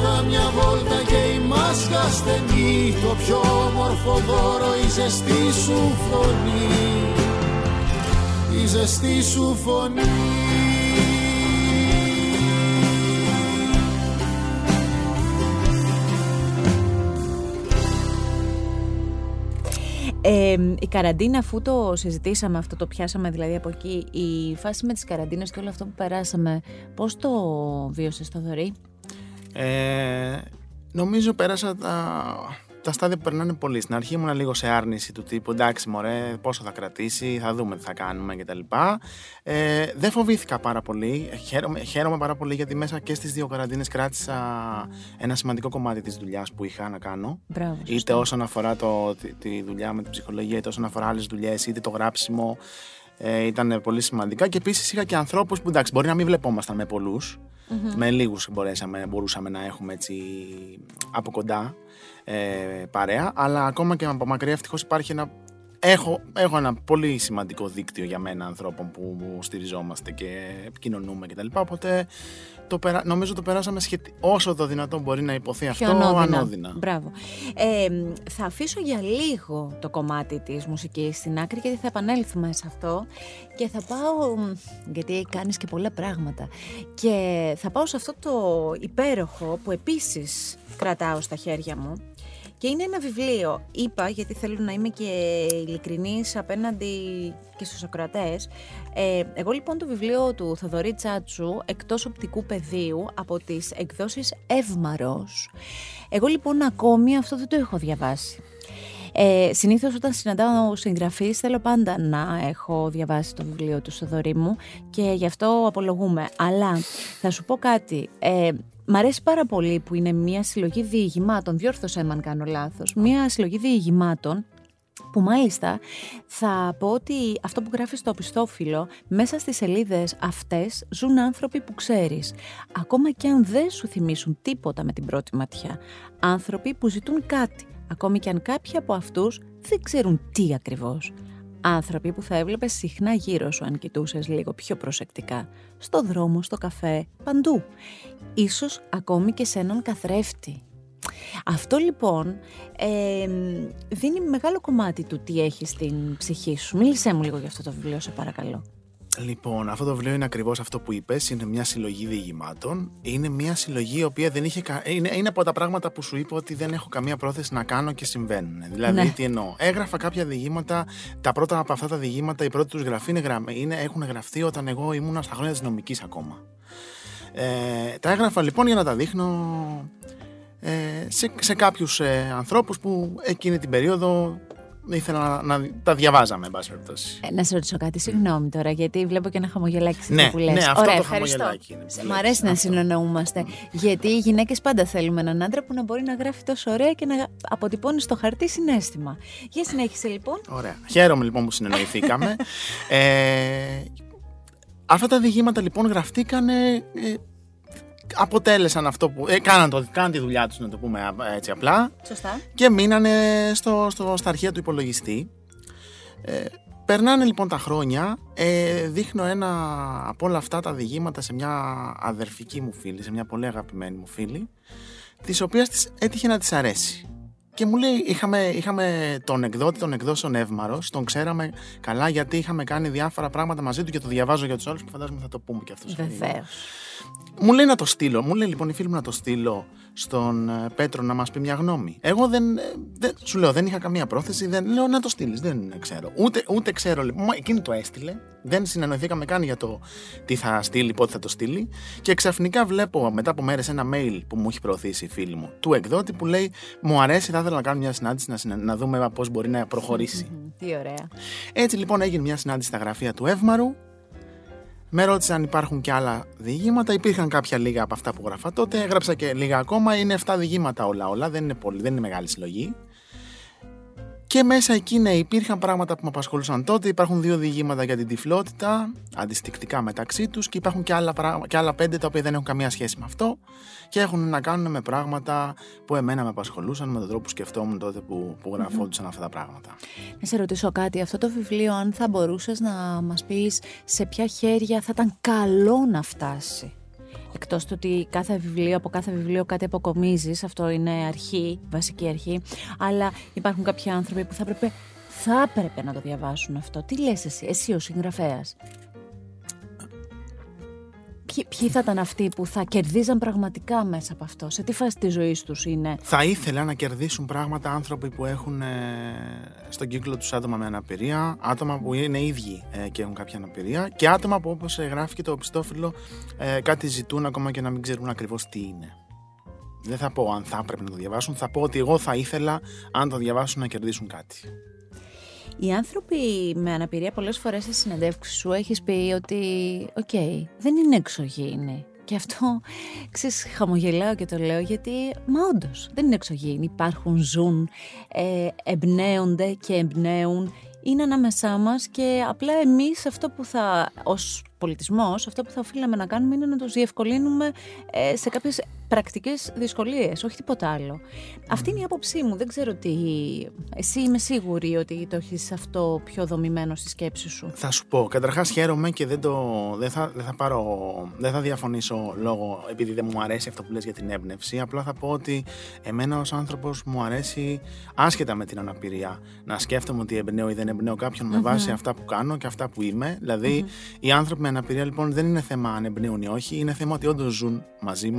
για μια βόλτα και η μάσκα στενή. Το πιο όμορφο δώρο η ζεστή σου φωνή. Η ζεστή σου φωνή. Ε, η καραντίνα, αφού το συζητήσαμε αυτό, το πιάσαμε δηλαδή από εκεί, η φάση με τις καραντίνες και όλο αυτό που περάσαμε, πώς το βίωσες το Θωρή; Ε, νομίζω πέρασα τα, τα στάδια που περνάνε πολύ. Στην αρχή ήμουν λίγο σε άρνηση του τύπου εντάξει, μωρέ, πόσο θα κρατήσει, θα δούμε τι θα κάνουμε κτλ. Ε, δεν φοβήθηκα πάρα πολύ. Χαίρομαι, χαίρομαι πάρα πολύ γιατί μέσα και στις δύο καραντίνες κράτησα ένα σημαντικό κομμάτι της δουλειάς που είχα να κάνω. Μπράβο, είτε σωστό. όσον αφορά το, τη, τη δουλειά με την ψυχολογία, είτε όσον αφορά άλλες δουλειές, είτε το γράψιμο. Ε, ήταν πολύ σημαντικά και επίσης είχα και ανθρώπους που εντάξει, μπορεί να μην βλεπόμασταν με πολλούς. Με λίγους μπορούσαμε να έχουμε έτσι από κοντά ε, παρέα, αλλά ακόμα και από μακριά ευτυχώς υπάρχει ένα. Έχω, έχω ένα πολύ σημαντικό δίκτυο για μένα ανθρώπων που, που στηριζόμαστε και επικοινωνούμε κτλ. Οπότε το περα, νομίζω το περάσαμε σχετι... όσο το δυνατόν μπορεί να υποθεί αυτό Πιο ανώδυνα. ανώδυνα. Μπράβο. Ε, θα αφήσω για λίγο το κομμάτι της μουσικής στην άκρη γιατί θα επανέλθουμε σε αυτό και θα πάω, μ, γιατί κάνεις και πολλά πράγματα και θα πάω σε αυτό το υπέροχο που επίσης κρατάω στα χέρια μου και είναι ένα βιβλίο, είπα γιατί θέλω να είμαι και ειλικρινής απέναντι και στους ακροατές. Ε, εγώ λοιπόν το βιβλίο του Θοδωρή Τσάτσου, εκτός οπτικού πεδίου, από τις εκδόσεις Εύμαρος. Εγώ λοιπόν ακόμη αυτό δεν το έχω διαβάσει. Ε, Συνήθως όταν συναντάω συγγραφείς, θέλω πάντα να έχω διαβάσει το βιβλίο του Θοδωρή μου και γι' αυτό απολογούμε. Αλλά θα σου πω κάτι. Ε, Μ' αρέσει πάρα πολύ που είναι μια συλλογή διηγημάτων, διόρθωσέ με αν κάνω λάθος, μια συλλογή διηγημάτων που μάλιστα θα πω ότι αυτό που γράφεις στο οπισθόφυλλο, μέσα στις σελίδες αυτές ζουν άνθρωποι που ξέρεις. Ακόμα και αν δεν σου θυμίσουν τίποτα με την πρώτη ματιά. Άνθρωποι που ζητούν κάτι, ακόμη και αν κάποιοι από αυτούς δεν ξέρουν τι ακριβώς. Άνθρωποι που θα έβλεπες συχνά γύρω σου αν κοιτούσες λίγο πιο προσεκτικά. Στο δρόμο, στο καφέ, παντού. Ίσως ακόμη και σε έναν καθρέφτη. Αυτό λοιπόν ε, δίνει μεγάλο κομμάτι του τι έχεις στην ψυχή σου. Μίλησέ μου λίγο για αυτό το βιβλίο, σε παρακαλώ. Λοιπόν, αυτό το βιβλίο είναι ακριβώς αυτό που είπες. Είναι μια συλλογή διηγημάτων. Είναι μια συλλογή η οποία δεν είχε. Κα... Είναι, είναι από τα πράγματα που σου είπα ότι δεν έχω καμία πρόθεση να κάνω και συμβαίνουν. Δηλαδή, Ναι. τι εννοώ; Έγραφα κάποια διηγήματα. Τα πρώτα από αυτά τα διηγήματα, η πρώτη τους γραφή είναι, γραμ... είναι, έχουν γραφτεί όταν εγώ ήμουν στα χρόνια της νομικής ακόμα. Ε, τα έγραφα λοιπόν για να τα δείχνω ε, σε, σε κάποιους ε, ανθρώπους που εκείνη την περίοδο ήθελα να, να τα διαβάζαμε, εν πάση περιπτώσει. Ε, να σε ρωτήσω κάτι, συγγνώμη τώρα, γιατί βλέπω και ένα χαμογελάκι σε Ναι, αυτό που λες. ναι, αυτό Ωραία, το ευχαριστώ. χαμογελάκι είναι που Σε- Μ' βλέπεις. αρέσει να Αυτό. συνεννοούμαστε. Γιατί οι γυναίκες πάντα θέλουμε έναν άντρα που να μπορεί να γράφει τόσο ωραία και να αποτυπώνει στο χαρτί συνέστημα. Για συνέχισε λοιπόν. Ωραία. Χαίρομαι λοιπόν που συνεννοηθήκαμε. ε, αυτά τα διηγήματα λοιπόν γραφτήκανε. Ε, αποτέλεσαν αυτό που. Ε, κάναν, το, κάναν τη δουλειά τους να το πούμε α- έτσι απλά Σωστά. και μείνανε στο, στο, στα αρχεία του υπολογιστή. Ε, περνάνε λοιπόν τα χρόνια, ε, δείχνω ένα από όλα αυτά τα διηγήματα σε μια αδερφική μου φίλη, σε μια πολύ αγαπημένη μου φίλη, της οποίας της έτυχε να της αρέσει. Και μου λέει, είχαμε, είχαμε τον εκδότη, τον εκδόσεων Εύμαρος, τον ξέραμε καλά γιατί είχαμε κάνει διάφορα πράγματα μαζί του και το διαβάζω για τους άλλους που φαντάζομαι θα το πούμε και αυτούς. Βεβαίως. Μου λέει να το στείλω. Μου λέει λοιπόν η φίλη μου να το στείλω στον ε, Πέτρο να μας πει μια γνώμη. Εγώ δεν, ε, δεν. Σου λέω, δεν είχα καμία πρόθεση. Δεν, λέω να το στείλεις. Δεν ξέρω. Ούτε, ούτε ξέρω. Λοιπόν, Μα εκείνη το έστειλε. Δεν συνεννοηθήκαμε καν για το τι θα στείλει, πότε θα το στείλει. Και ξαφνικά βλέπω μετά από μέρες ένα mail που μου έχει προωθήσει η φίλη μου του εκδότη που λέει Μου αρέσει, θα ήθελα να κάνω μια συνάντηση να, συνε- να δούμε πώς μπορεί να προχωρήσει. Τι ωραία. Έτσι λοιπόν έγινε μια συνάντηση στα γραφεία του Εύμαρου. Με ρώτησε αν υπάρχουν και άλλα διηγήματα. Υπήρχαν κάποια λίγα από αυτά που γράφα τότε. Έγραψα και λίγα ακόμα. Είναι 7 διηγήματα όλα όλα. Δεν είναι, πολύ, δεν είναι μεγάλη συλλογή. Και μέσα εκεί ναι, υπήρχαν πράγματα που με απασχολούσαν τότε. Υπάρχουν δύο διηγήματα για την τυφλότητα, αντιστοιχτικά μεταξύ τους, και υπάρχουν και άλλα, πράγμα- και άλλα πέντε τα οποία δεν έχουν καμία σχέση με αυτό και έχουν να κάνουν με πράγματα που εμένα με απασχολούσαν, με τον τρόπο που σκεφτόμουν τότε που, που γραφόντουσαν αυτά τα πράγματα. Να σε ρωτήσω κάτι. Αυτό το βιβλίο, αν θα μπορούσες να μας πεις σε ποια χέρια θα ήταν καλό να φτάσει; Εκτός του ότι κάθε βιβλίο, από κάθε βιβλίο κάτι αποκομίζεις, αυτό είναι αρχή, βασική αρχή, αλλά υπάρχουν κάποιοι άνθρωποι που θα έπρεπε, θα έπρεπε να το διαβάσουν αυτό. Τι λες εσύ, εσύ ο συγγραφέας; Ποιοι, ποιοι θα ήταν αυτοί που θα κερδίζαν πραγματικά μέσα από αυτό, σε τι φάση της ζωής τους είναι; Θα ήθελα να κερδίσουν πράγματα άνθρωποι που έχουν ε, στον κύκλο τους άτομα με αναπηρία, άτομα που είναι ίδιοι ε, και έχουν κάποια αναπηρία και άτομα που όπως γράφει και το οπισθόφυλλο ε, κάτι ζητούν ακόμα και να μην ξέρουν ακριβώς τι είναι. Δεν θα πω αν θα έπρεπε να το διαβάσουν, θα πω ότι εγώ θα ήθελα αν το διαβάσουν να κερδίσουν κάτι. Οι άνθρωποι με αναπηρία πολλές φορές στη συνεντεύξη σου έχεις πει ότι ΟΚ, δεν είναι εξωγήινοι. Και αυτό, ξέρεις, χαμογελάω και το λέω γιατί, μα όντως, δεν είναι εξωγήινοι. Υπάρχουν, ζουν, ε, εμπνέονται και εμπνέουν, είναι ανάμεσά μας και απλά εμείς αυτό που θα, ως πολιτισμός, αυτό που θα οφείλαμε να κάνουμε είναι να τους διευκολύνουμε ε, σε κάποιες πρακτικές δυσκολίες, όχι τίποτα άλλο. Αυτή είναι η άποψή μου. Δεν ξέρω τι... Εσύ είμαι σίγουρη ότι το έχεις αυτό πιο δομημένο στη σκέψη σου. Θα σου πω. Καταρχάς χαίρομαι και δεν, το, δεν, θα, δεν, θα πάρω, δεν θα διαφωνήσω λόγω επειδή δεν μου αρέσει αυτό που λες για την έμπνευση. Απλά θα πω ότι εμένα ως άνθρωπος μου αρέσει άσχετα με την αναπηρία να σκέφτομαι ότι εμπνέω ή δεν εμπνέω κάποιον με βάση αυτά που κάνω και αυτά που είμαι. δηλαδη οι άνθρωποι με αναπηρία λοιπόν δεν είναι θέμα αν εμπνέουν ή όχι. Είναι θέμα ότι όντως ζουν μαζί,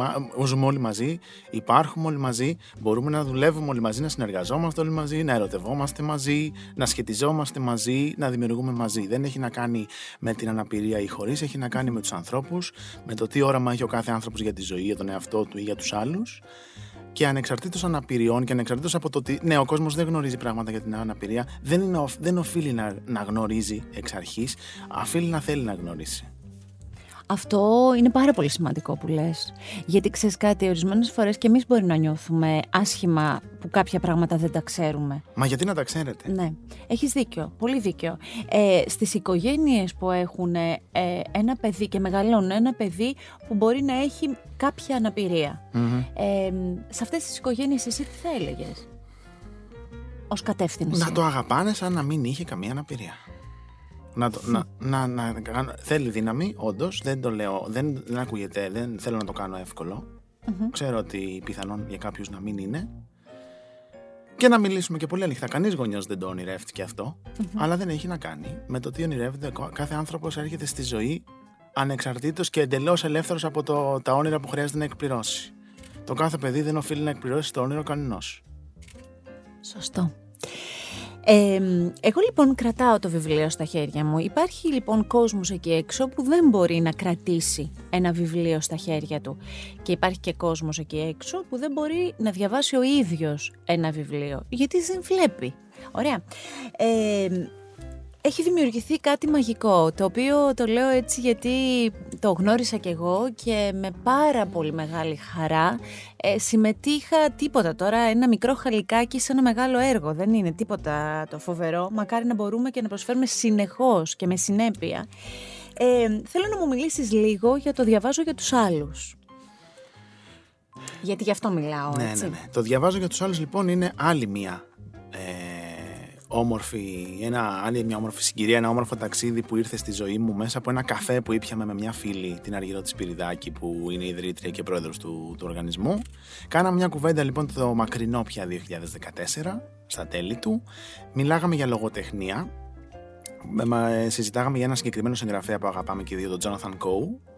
ζούμε όλοι μαζί, υπάρχουμε όλοι μαζί, μπορούμε να δουλεύουμε όλοι μαζί, να συνεργαζόμαστε όλοι μαζί, να ερωτευόμαστε μαζί, να σχετιζόμαστε μαζί, να δημιουργούμε μαζί. Δεν έχει να κάνει με την αναπηρία ή χωρίς, έχει να κάνει με τους ανθρώπους, με το τι όραμα έχει ο κάθε άνθρωπος για τη ζωή, για τον εαυτό του ή για τους άλλους. Και ανεξαρτήτως αναπηριών και ανεξαρτήτως από το ότι ναι, ο κόσμος δεν γνωρίζει πράγματα για την αναπηρία, δεν, είναι, δεν οφείλει να, να γνωρίζει εξ αρχής, οφείλει να θέλει να γνωρίσει. Αυτό είναι πάρα πολύ σημαντικό που λες. Γιατί ξέρεις κάτι, ορισμένες φορές και εμείς μπορεί να νιώθουμε άσχημα που κάποια πράγματα δεν τα ξέρουμε. Μα γιατί να τα ξέρετε; Ναι, έχεις δίκιο, πολύ δίκιο. Ε, στις οικογένειες που έχουν ε, ένα παιδί και μεγαλώνουν ένα παιδί που μπορεί να έχει κάποια Ε, σε αυτές τις οικογένειες εσύ τι θα έλεγες; Ως κατεύθυνση. Να το αγαπάνε σαν να μην είχε καμία αναπηρία. Να, το, να, να, να, θέλει δύναμη, όντως. Δεν το λέω, δεν, δεν ακούγεται, δεν θέλω να το κάνω Ξέρω ότι πιθανόν για κάποιους να μην είναι. Και να μιλήσουμε και πολύ ανοιχτά. Κανείς γονιός δεν το ονειρεύτηκε αλλά δεν έχει να κάνει με το τι ονειρεύεται. Κάθε άνθρωπος έρχεται στη ζωή ανεξαρτήτως και εντελώς ελεύθερος από το, τα όνειρα που χρειάζεται να εκπληρώσει. Το κάθε παιδί δεν οφείλει να εκπληρώσει το όνειρο κανενός. Σωστό. Ε, εγώ λοιπόν κρατάω το βιβλίο στα χέρια μου. Υπάρχει λοιπόν κόσμος εκεί έξω που δεν μπορεί να κρατήσει ένα βιβλίο στα χέρια του. Και υπάρχει και κόσμος εκεί έξω που δεν μπορεί να διαβάσει ο ίδιος ένα βιβλίο. Γιατί δεν βλέπει. Ωραία. Ε, έχει δημιουργηθεί κάτι μαγικό, το οποίο το λέω έτσι γιατί το γνώρισα κι εγώ και με πάρα πολύ μεγάλη χαρά ε, συμμετείχα τίποτα τώρα, ένα μικρό χαλικάκι σε ένα μεγάλο έργο, δεν είναι τίποτα το φοβερό, μακάρι να μπορούμε και να προσφέρουμε συνεχώς και με συνέπεια. Ε, θέλω να μου μιλήσεις λίγο για το διαβάζω για τους άλλους. Γιατί γι' αυτό μιλάω, ναι, έτσι. Ναι, ναι. Το διαβάζω για τους άλλους λοιπόν είναι άλλη μία ε, όμορφη, ένα, άλλη μια όμορφη συγκυρία, ένα όμορφο ταξίδι που ήρθε στη ζωή μου μέσα από ένα καφέ που ήπιαμε με μια φίλη, την Αργυρό της Πυριδάκη, που είναι ιδρύτρια και πρόεδρος του, του οργανισμού. Κάναμε μια κουβέντα λοιπόν το μακρινό πια 2014, στα τέλη του. Μιλάγαμε για λογοτεχνία. Συζητάγαμε για ένα συγκεκριμένο συγγραφέα που αγαπάμε και δύο, τον Jonathan Coe.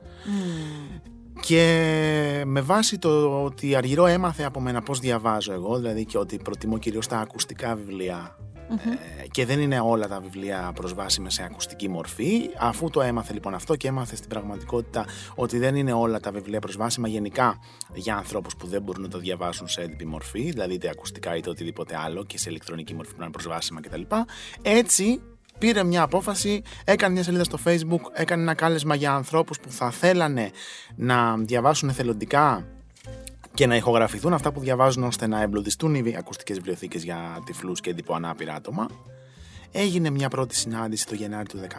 Και με βάση το ότι Αργυρό έμαθε από μένα πώς διαβάζω εγώ, δηλαδή και ότι προτιμώ κυρίως τα ακουστικά βιβλία ε, και δεν είναι όλα τα βιβλία προσβάσιμα σε ακουστική μορφή. Αφού το έμαθε λοιπόν αυτό και έμαθε στην πραγματικότητα ότι δεν είναι όλα τα βιβλία προσβάσιμα γενικά για ανθρώπους που δεν μπορούν να το διαβάσουν σε έντυπη μορφή, δηλαδή είτε ακουστικά είτε οτιδήποτε άλλο και σε ηλεκτρονική μορφή που να είναι προσβάσιμα κτλ. Έτσι πήρε μια απόφαση, έκανε μια σελίδα στο facebook, έκανε ένα κάλεσμα για ανθρώπους που θα θέλανε να διαβάσουν εθελοντικά και να ηχογραφηθούν αυτά που διαβάζουν ώστε να εμπλουτιστούν οι ακουστικές βιβλιοθήκες για τυφλούς και ανάπηρα άτομα. Έγινε μια πρώτη συνάντηση το Γενάρη του 2015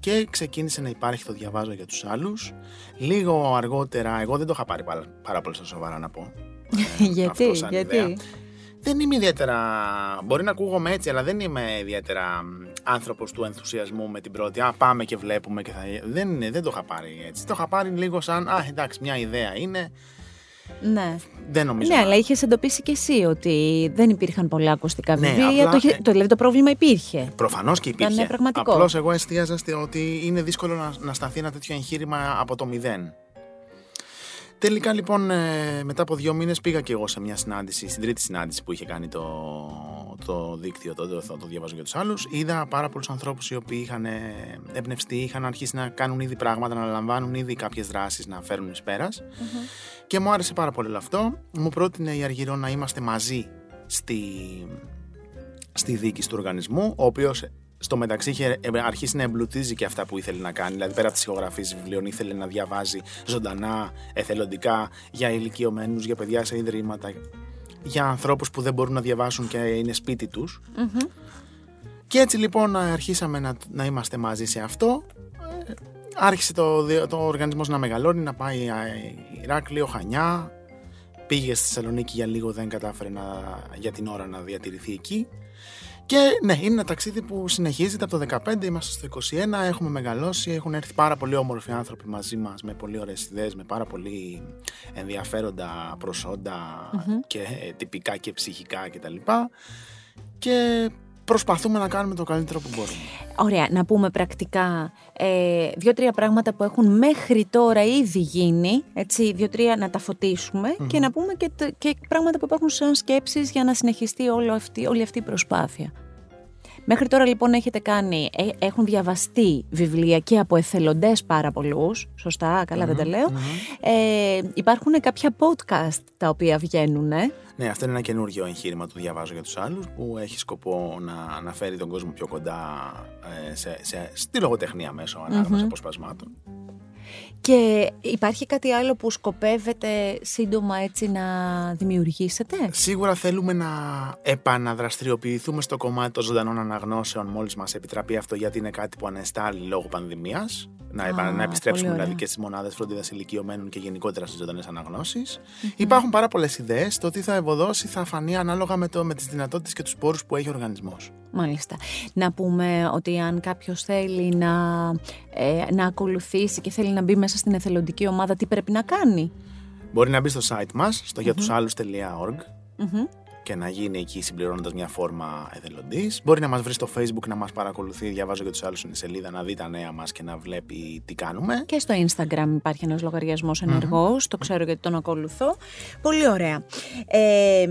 και ξεκίνησε να υπάρχει το διαβάζω για τους άλλους. Λίγο αργότερα, εγώ δεν το είχα πάρει πάρα, πολύ στα σοβαρά να πω. γιατί, γιατί; Δεν είμαι ιδιαίτερα, μπορεί να ακούγομαι έτσι, αλλά δεν είμαι ιδιαίτερα άνθρωπος του ενθουσιασμού με την πρώτη. Α, πάμε και βλέπουμε και θα... Δεν, δεν το είχα πάρει έτσι. Το είχα πάρει λίγο σαν, α, εντάξει, μια ιδέα είναι Ναι. Δεν νομίζω. Ναι, να- αλλά είχες εντοπίσει και εσύ ότι δεν υπήρχαν πολλά ακουστικά Ναι, βιβλία. απλά, το, είχε- ε, το, δηλαδή το πρόβλημα υπήρχε. Προφανώς και Ήταν υπήρχε. πραγματικό. Απλώς εγώ εστίαζα στο ότι είναι δύσκολο να, να σταθεί ένα τέτοιο εγχείρημα από το μηδέν. Τελικά λοιπόν ε, μετά από δύο μήνες πήγα και εγώ σε μια συνάντηση, στην τρίτη συνάντηση που είχε κάνει το, το δίκτυο, το, το, το διαβάζω για τους άλλους. Είδα πάρα πολλούς ανθρώπους οι οποίοι είχαν ε, εμπνευστεί, είχαν αρχίσει να κάνουν ήδη πράγματα, να λαμβάνουν ήδη κάποιες δράσεις να φέρουν εις πέρας. Και μου άρεσε πάρα πολύ όλο αυτό. Μου πρότεινε η Αργυρό να είμαστε μαζί στη, στη δίκηση του οργανισμού, ο οποίος στο μεταξύ είχε ε, αρχίσει να εμπλουτίζει και αυτά που ήθελε να κάνει. Δηλαδή, πέρα από τις ηχογραφίες βιβλίων, ήθελε να διαβάζει ζωντανά, εθελοντικά για ηλικιωμένους, για παιδιά σε ιδρύματα, για ανθρώπους που δεν μπορούν να διαβάσουν και είναι σπίτι τους. Και έτσι λοιπόν αρχίσαμε να, να είμαστε μαζί σε αυτό. Ε, Άρχισε το, δι- το οργανισμός να μεγαλώνει, να πάει α, Ηράκλειο, Χανιά. Πήγε στη Θεσσαλονίκη για λίγο, δεν κατάφερε να, για την ώρα να διατηρηθεί εκεί. Και ναι, είναι ένα ταξίδι που συνεχίζεται από το 15, είμαστε στο 21, έχουμε μεγαλώσει, έχουν έρθει πάρα πολύ όμορφοι άνθρωποι μαζί μας με πολύ ωραίες ιδέες, με πάρα πολύ ενδιαφέροντα προσόντα και ε, τυπικά και ψυχικά κτλ. Και προσπαθούμε να κάνουμε το καλύτερο που μπορούμε. Ωραία, να πούμε πρακτικά ε, δύο-τρία πράγματα που έχουν μέχρι τώρα ήδη γίνει, έτσι, δύο-τρία να τα φωτισουμε και να πούμε και, τε- και πράγματα που υπάρχουν σαν σκέψεις για να συνεχιστεί όλο αυτή, όλη αυτή η προσπάθεια. Μέχρι τώρα λοιπόν έχετε κάνει, ε, έχουν διαβαστεί βιβλία και από εθελοντές πάρα πολλούς, σωστά, καλά δεν τα λέω. Ε, υπάρχουν κάποια podcast τα οποία βγαίνουν, ε. Ναι, αυτό είναι ένα καινούργιο εγχείρημα του διαβάζω για τους άλλους που έχει σκοπό να, να φέρει τον κόσμο πιο κοντά ε, σε, σε, στη λογοτεχνία μέσω ανάγνωση αποσπασμάτων. Και υπάρχει κάτι άλλο που σκοπεύετε σύντομα έτσι να δημιουργήσετε; Σίγουρα θέλουμε να επαναδραστηριοποιηθούμε στο κομμάτι των ζωντανών αναγνώσεων μόλις μας επιτραπεί αυτό γιατί είναι κάτι που ανεστάλλει λόγω πανδημίας. Να, επα- Α, να επιστρέψουμε πολύ ωραία. δηλαδή και στις μονάδες φροντίδας ηλικιωμένων και γενικότερα στις ζωντανές αναγνώσεις. Υπάρχουν πάρα πολλές ιδέες. Το τι θα ευωδώσει θα φανεί ανάλογα με, το, με τις δυνατότητες και τους πόρους που έχει ο οργανισμός. Μάλιστα. Να πούμε ότι αν κάποιος θέλει να, ε, να ακολουθήσει και θέλει να μπει μέσα στην εθελοντική ομάδα, τι πρέπει να κάνει; Μπορεί να μπει στο site μας, στο γιατουσallus.org Μμμ. Και να γίνει εκεί συμπληρώνοντας μια φόρμα εθελοντής. Μπορεί να μας βρει στο Facebook να μας παρακολουθεί. Διαβάζω για τους άλλους είναι σελίδα να δει τα νέα μας και να βλέπει τι κάνουμε. Και στο Instagram υπάρχει ένας λογαριασμός ενεργός, το ξέρω γιατί τον ακολουθώ. Πολύ ωραία. Ε,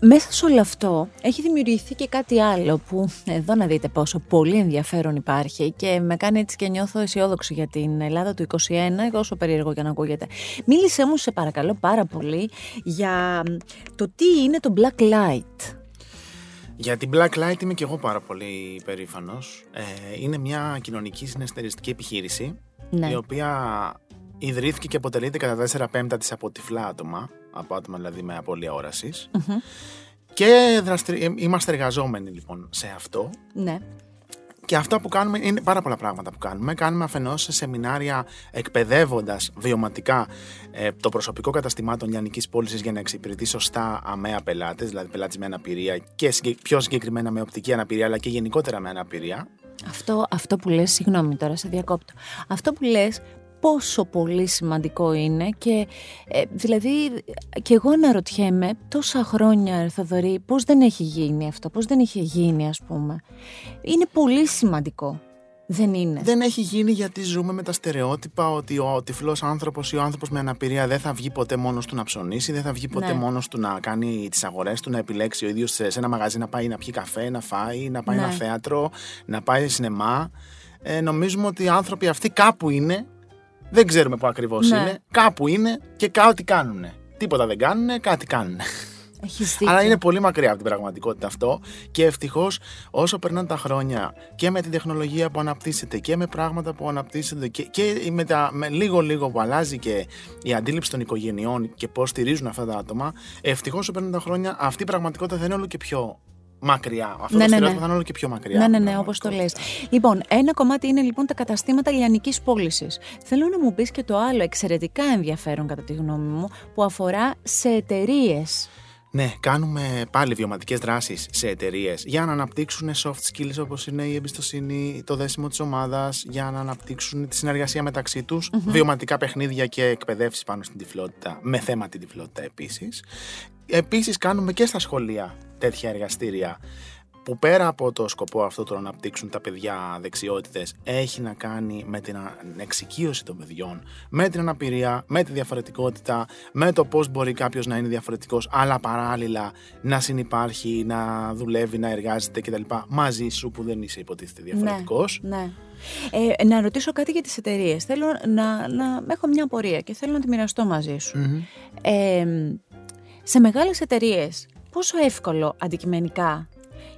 μέσα σε όλο αυτό έχει δημιουργηθεί και κάτι άλλο που εδώ να δείτε πόσο πολύ ενδιαφέρον υπάρχει και με κάνει έτσι και νιώθω αισιόδοξη για την Ελλάδα του 21, εγώ όσο περίεργο και να ακούγεται. Μίλησέ μου σε παρακαλώ πάρα πολύ για το τι είναι το Black Light. Για την Black Light είμαι και εγώ πάρα πολύ περήφανος. Ε, είναι μια κοινωνική συνεστεριστική επιχείρηση Ναι. η οποία ιδρύθηκε και αποτελείται κατά 4 πέμπτα της από τυφλά άτομα, από άτομα δηλαδή με απώλεια όρασης. Και δραστηρι... ε, είμαστε εργαζόμενοι λοιπόν σε αυτό Ναι. Και αυτά που κάνουμε είναι πάρα πολλά πράγματα που κάνουμε. Κάνουμε αφενός σε σεμινάρια εκπαιδεύοντας βιωματικά ε, το προσωπικό καταστημάτων λιανική πώληση για να εξυπηρετεί σωστά αμαία πελάτες, δηλαδή πελάτες με αναπηρία και συγκε- πιο συγκεκριμένα με οπτική αναπηρία, αλλά και γενικότερα με αναπηρία. Αυτό, αυτό που λες, συγγνώμη τώρα σε διακόπτω, αυτό που λες πόσο πολύ σημαντικό είναι και ε, δηλαδή και εγώ αναρωτιέμαι τόσα χρόνια Θοδωρή πώς δεν έχει γίνει αυτό, πώς δεν είχε γίνει ας πούμε. Είναι πολύ σημαντικό, δεν είναι. Δεν έχει γίνει γιατί ζούμε με τα στερεότυπα ότι ο τυφλός άνθρωπος ή ο άνθρωπος με αναπηρία δεν θα βγει ποτέ μόνος του να ψωνίσει, δεν θα βγει ποτέ Ναι. μόνος του να κάνει τις αγορές του, να επιλέξει ο ίδιος σε σε ένα μαγαζί να πάει να πιει καφέ, να φάει, να πάει Ναι. ένα θέατρο, να πάει σινεμά. Ε, νομίζουμε ότι οι άνθρωποι αυτοί κάπου είναι, δεν ξέρουμε πού ακριβώς Ναι. είναι, κάπου είναι και κάτι κάνουν. Τίποτα δεν κάνουν, κάτι κάνουν. Έχεις δίκιο. Αλλά είναι πολύ μακριά από την πραγματικότητα αυτό και ευτυχώς όσο περνάνε τα χρόνια και με την τεχνολογία που αναπτύσσεται και με πράγματα που αναπτύσσονται και, και με, τα, με λίγο λίγο που αλλάζει και η αντίληψη των οικογενειών και πώς στηρίζουν αυτά τα άτομα, ευτυχώς όσο περνάνε τα χρόνια αυτή η πραγματικότητα θα είναι όλο και πιο μακριά. Αυτό Ναι, το ναι, στερεότυπο ναι. θα είναι όλο και πιο μακριά. Ναι, από ναι, την ναι, όπως το λες. πραγματικότητα. Λοιπόν, ένα κομμάτι είναι λοιπόν τα καταστήματα λιανικής πώλησης. Θέλω να μου πεις και το άλλο εξαιρετικά ενδιαφέρον, κατά τη γνώμη μου, που αφορά σε εταιρείες. Ναι, κάνουμε πάλι βιωματικές δράσεις σε εταιρείες για να αναπτύξουν soft skills όπως είναι η εμπιστοσύνη, το δέσιμο της ομάδας, για να αναπτύξουν τη συνεργασία μεταξύ τους, βιωματικά παιχνίδια και εκπαιδεύσεις πάνω στην τυφλότητα, με θέμα την τυφλότητα επίσης. Επίσης, κάνουμε και στα σχολεία τέτοια εργαστήρια που πέρα από το σκοπό αυτό το να αναπτύξουν τα παιδιά δεξιότητες έχει να κάνει με την εξοικείωση των παιδιών, με την αναπηρία, με τη διαφορετικότητα, με το πώς μπορεί κάποιος να είναι διαφορετικός αλλά παράλληλα να συνεπάρχει, να δουλεύει, να εργάζεται κτλ. μαζί σου που δεν είσαι υποτίθεται Ναι, διαφορετικός. ναι. Ε, να ρωτήσω κάτι για τις εταιρείες. Θέλω να, να έχω μια απορία και θέλω να τη μοιραστώ μαζί σου. Μμμ. Ε, σε μεγάλες εταιρείες, πόσο εύκολο αντικειμενικά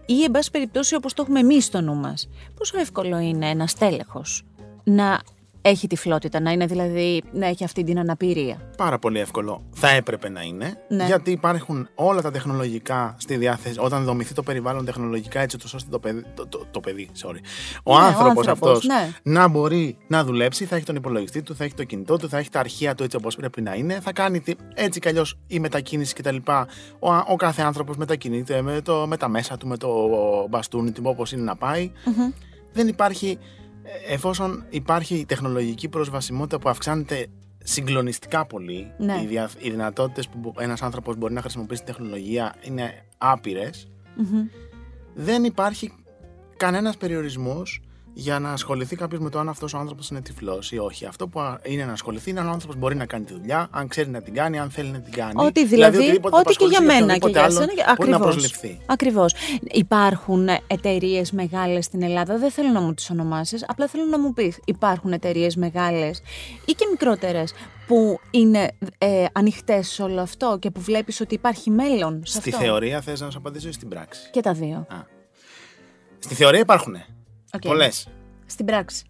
ή εν πάση περιπτώσει όπως το έχουμε εμείς στο νου μας, πόσο εύκολο είναι ένας τέλεχος να έχει τυφλότητα, να είναι δηλαδή να έχει αυτή την αναπηρία. Πάρα πολύ εύκολο. Θα έπρεπε να είναι. Ναι. Γιατί υπάρχουν όλα τα τεχνολογικά στη διάθεση. Όταν δομηθεί το περιβάλλον τεχνολογικά, έτσι ώστε το παιδί. Το, το, το παιδί, sorry. Ο Ναι, ο άνθρωπος άνθρωπος, αυτός ναι. να μπορεί να δουλέψει, θα έχει τον υπολογιστή του, θα έχει το κινητό του, θα έχει τα αρχεία του έτσι όπως πρέπει να είναι. Θα κάνει τι- έτσι κι αλλιώς η μετακίνηση κτλ. Ο, ο κάθε άνθρωπος μετακινείται με, το, με τα μέσα του, με το μπαστούνι του, όπως είναι να πάει. Δεν υπάρχει. Ε, Εφόσον υπάρχει η τεχνολογική προσβασιμότητα που αυξάνεται συγκλονιστικά πολύ, Ναι. οι, δια, οι δυνατότητες που ένας άνθρωπος μπορεί να χρησιμοποιήσει την τεχνολογία είναι άπειρες, δεν υπάρχει κανένας περιορισμός για να ασχοληθεί κάποιος με το αν αυτός ο άνθρωπος είναι τυφλός ή όχι. Αυτό που α- είναι να ασχοληθεί είναι αν ο άνθρωπος μπορεί να κάνει τη δουλειά, αν ξέρει να την κάνει, αν θέλει να την κάνει. Ό,τι δηλαδή, οτιδήποτε ό,τι και απασχολήσει για μένα και οποιονδήποτε για άλλον σένα. Μπορεί να Ακριβώς. προσληφθεί. Ακριβώς. Υπάρχουν εταιρείες μεγάλες στην Ελλάδα, δεν θέλω να μου τις ονομάσεις, απλά θέλω να μου πεις, υπάρχουν εταιρείες μεγάλες ή και μικρότερες που είναι ε, ανοιχτές σε όλο αυτό και που βλέπεις ότι υπάρχει μέλλον σε αυτό; Στη θεωρία θες να σου απαντήσω ή στην πράξη; Και τα δύο. Α. Στη θεωρία υπάρχουν. ΟΚ. Πολλές. Στην πράξη.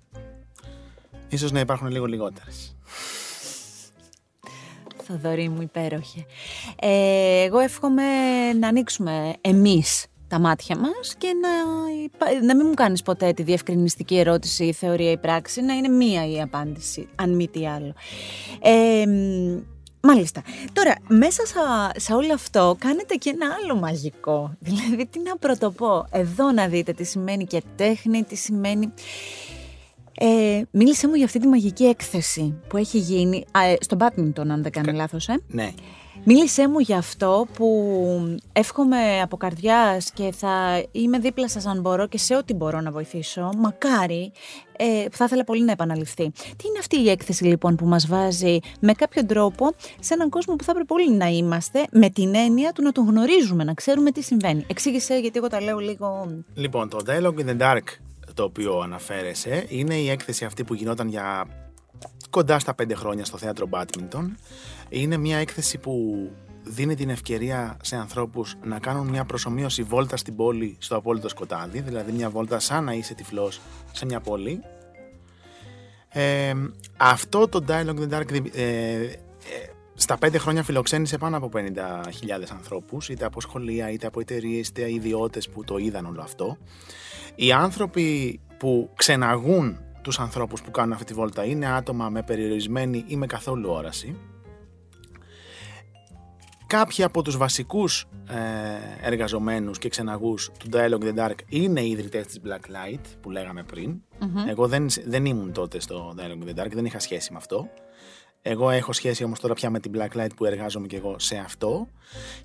Ίσως να υπάρχουν λίγο λιγότερες. Θοδωρή μου υπέροχε. Ε, εγώ εύχομαι να ανοίξουμε εμείς τα μάτια μας και να, υπά- να μην μου κάνεις ποτέ τη διευκρινιστική ερώτηση η θεωρία ή πράξη, να είναι μία η απάντηση, αν μη τι άλλο. Ε, μ, Μάλιστα. Τώρα, μέσα σε, σε όλο αυτό κάνετε και ένα άλλο μαγικό. Δηλαδή, τι να πρωτοπώ. Εδώ να δείτε τι σημαίνει και τέχνη, τι σημαίνει... Ε, μίλησέ μου για αυτή τη μαγική έκθεση που έχει γίνει α, ε, στο badminton, αν δεν κάνω λάθος, ε. Ναι. Μίλησέ μου για αυτό που εύχομαι από καρδιάς και θα είμαι δίπλα σας αν μπορώ και σε ό,τι μπορώ να βοηθήσω. Μακάρι, ε, θα ήθελα πολύ να επαναληφθεί. Τι είναι αυτή η έκθεση λοιπόν που μας βάζει με κάποιο τρόπο σε έναν κόσμο που θα έπρεπε όλοι να είμαστε με την έννοια του να τον γνωρίζουμε, να ξέρουμε τι συμβαίνει. Εξήγησε γιατί εγώ τα λέω λίγο... Λοιπόν, το Dialogue in the Dark το οποίο αναφέρεσαι είναι η έκθεση αυτή που γινόταν για κοντά στα πέντε χρόνια στο θέατρο Badminton. Είναι μια έκθεση που δίνει την ευκαιρία σε ανθρώπους να κάνουν μια προσωμείωση βόλτα στην πόλη στο απόλυτο σκοτάδι, δηλαδή μια βόλτα σαν να είσαι τυφλός σε μια πόλη. Ε, αυτό το Dialogue in the Dark ε, ε, στα πέντε χρόνια φιλοξένησε πάνω από 50.000 ανθρώπους, είτε από σχολεία, είτε από εταιρείες, είτε ιδιώτες που το είδαν όλο αυτό. Οι άνθρωποι που ξεναγούν τους ανθρώπους που κάνουν αυτή τη βόλτα είναι άτομα με περιορισμένη ή με καθόλου όραση. Κάποιοι από τους βασικούς ε, εργαζομένους και ξεναγούς του Dialogue in the Dark είναι οι ιδρυτές της Blacklight που λέγαμε πριν. Εγώ δεν, δεν ήμουν τότε στο Dialogue in the Dark, δεν είχα σχέση με αυτό. Εγώ έχω σχέση όμως τώρα πια με την Blacklight που εργάζομαι και εγώ σε αυτό.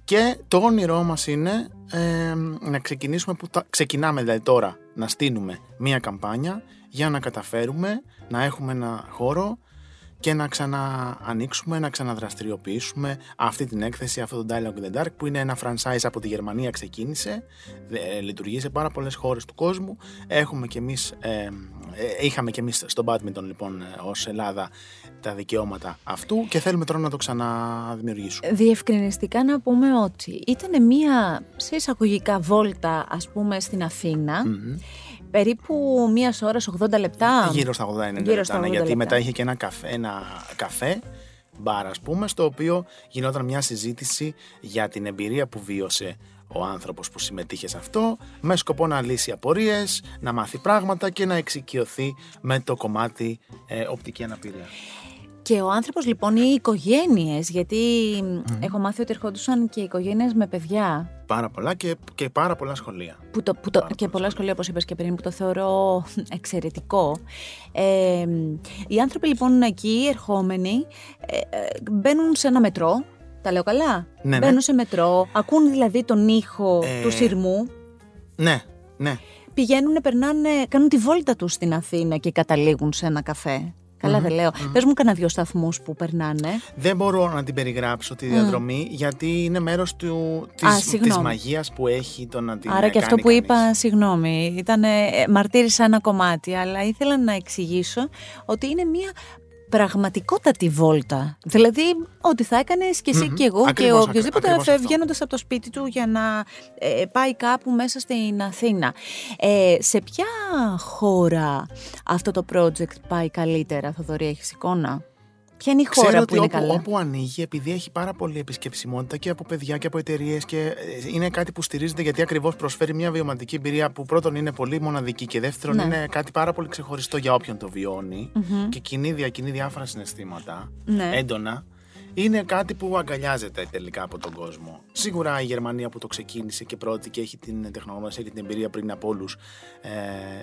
Και το όνειρό μας είναι ε, να ξεκινήσουμε, που τα, ξεκινάμε δηλαδή τώρα να στείλουμε μία καμπάνια για να καταφέρουμε να έχουμε ένα χώρο και να ξαναανοίξουμε, να ξαναδραστηριοποιήσουμε αυτή την έκθεση, αυτό το Dialogue in the Dark που είναι ένα franchise από τη Γερμανία ξεκίνησε, ε, λειτουργεί σε πάρα πολλές χώρες του κόσμου. Έχουμε και εμείς, ε, ε, είχαμε και εμείς στο badminton λοιπόν ε, ως Ελλάδα τα δικαιώματα αυτού και θέλουμε τώρα να το ξαναδημιουργήσουμε. Διευκρινιστικά να πούμε ότι ήταν μία σε εισαγωγικά βόλτα ας πούμε στην αθηνα περίπου μίας ώρας 80 λεπτά. Γύρω στα 80 είναι Γύρω στα 80 γιατί λεπτά. μετά είχε και ένα καφέ, ένα καφέ μπαρ ας πούμε, στο οποίο γινόταν μια συζήτηση για την εμπειρία που βίωσε ο άνθρωπος που συμμετείχε σε αυτό με σκοπό να λύσει απορίες, να μάθει πράγματα και να εξοικειωθεί με το κομμάτι ε, οπτική αναπηρία. Και ο άνθρωπος λοιπόν, οι οικογένειες, γιατί έχω μάθει ότι ερχόντουσαν και οικογένειες με παιδιά. Πάρα πολλά και, και πάρα πολλά σχολεία. Που το, που το, και πολλά σχολεία, όπως είπες και πριν, που το θεωρώ εξαιρετικό. Ε, οι άνθρωποι λοιπόν εκεί, ερχόμενοι, ε, ε, μπαίνουν σε ένα μετρό. Τα λέω καλά; Ναι, μπαίνουν ναι. σε μετρό, ακούν δηλαδή τον ήχο Ε, του σειρμού. Ναι, ναι. Πηγαίνουν, περνάνε, κάνουν τη βόλτα τους στην Αθήνα και καταλήγουν σε ένα καφέ. Καλά δεν λέω. Πες μου κανένα δυο σταθμούς που περνάνε. Δεν μπορώ να την περιγράψω τη διαδρομή γιατί είναι μέρος του, Α, της, συγγνώμη. της μαγείας που έχει το να την Άρα ε, και αυτό κάνει που κανείς. είπα, συγγνώμη, ήταν, ε, μαρτύρησα ένα κομμάτι, αλλά ήθελα να εξηγήσω ότι είναι μια πραγματικότατη βόλτα. Δηλαδή, ό,τι θα έκανες και εσύ και εγώ Ακριβώς, και οποιοδήποτε ακριβώς αυτό. βγαίνοντα από το σπίτι του για να ε, πάει κάπου μέσα στην Αθήνα. Ε, σε ποια χώρα αυτό το project πάει καλύτερα, Θοδωρή, έχεις εικόνα; Ποια είναι η χώρα Ξέρω που ότι είναι όπου, καλά; όπου ανοίγει, επειδή έχει πάρα πολύ επισκεψιμότητα και από παιδιά και από εταιρείες και ε, είναι κάτι που στηρίζεται γιατί ακριβώς προσφέρει μια βιωματική εμπειρία που πρώτον είναι πολύ μοναδική και δεύτερον Ναι. είναι κάτι πάρα πολύ ξεχωριστό για όποιον το βιωνει και κινεί, διακινεί διάφορα συναισθήματα Ναι. έντονα. Είναι κάτι που αγκαλιάζεται τελικά από τον κόσμο. Σίγουρα η Γερμανία που το ξεκίνησε και πρώτη και έχει την τεχνογνωσία και την εμπειρία πριν από όλους, ε,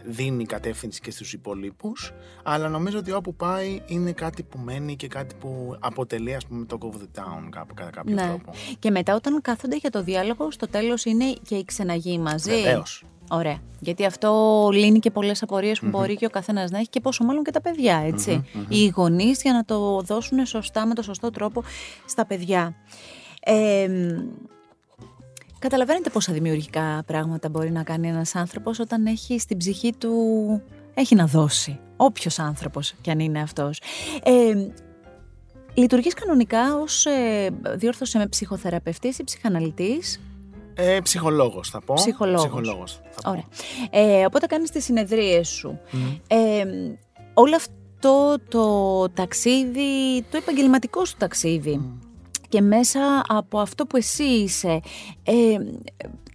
δίνει κατεύθυνση και στους υπολείπους. Αλλά νομίζω ότι όπου πάει είναι κάτι που μένει και κάτι που αποτελεί, ας πούμε, το Go of the Town κάπου, κατά κάποιο Ναι. τρόπο. Και μετά όταν κάθονται για το διάλογο, στο τέλος είναι και οι ξεναγοί μαζί. Βεβαίως. Ωραία. Γιατί αυτό λύνει και πολλές απορίες που μπορεί και ο καθένας να έχει και πόσο μάλλον και τα παιδιά, έτσι. Οι γονείς για να το δώσουν σωστά, με το σωστό τρόπο στα παιδιά. Ε, καταλαβαίνετε πόσα δημιουργικά πράγματα μπορεί να κάνει ένας άνθρωπος όταν έχει στην ψυχή του, έχει να δώσει. Όποιος άνθρωπος κι αν είναι αυτός. Ε, Λειτουργείς κανονικά ως, ε, διόρθωσε με ψυχοθεραπευτής ή ψυχαναλυτής; Ε, ψυχολόγος θα πω. Ψυχολόγος. Ψυχολόγος θα πω. Ωραία. Ε, οπότε κάνεις τις συνεδρίες σου. Ε, όλο αυτό το ταξίδι, το επαγγελματικό σου ταξίδι και μέσα από αυτό που εσύ είσαι, ε,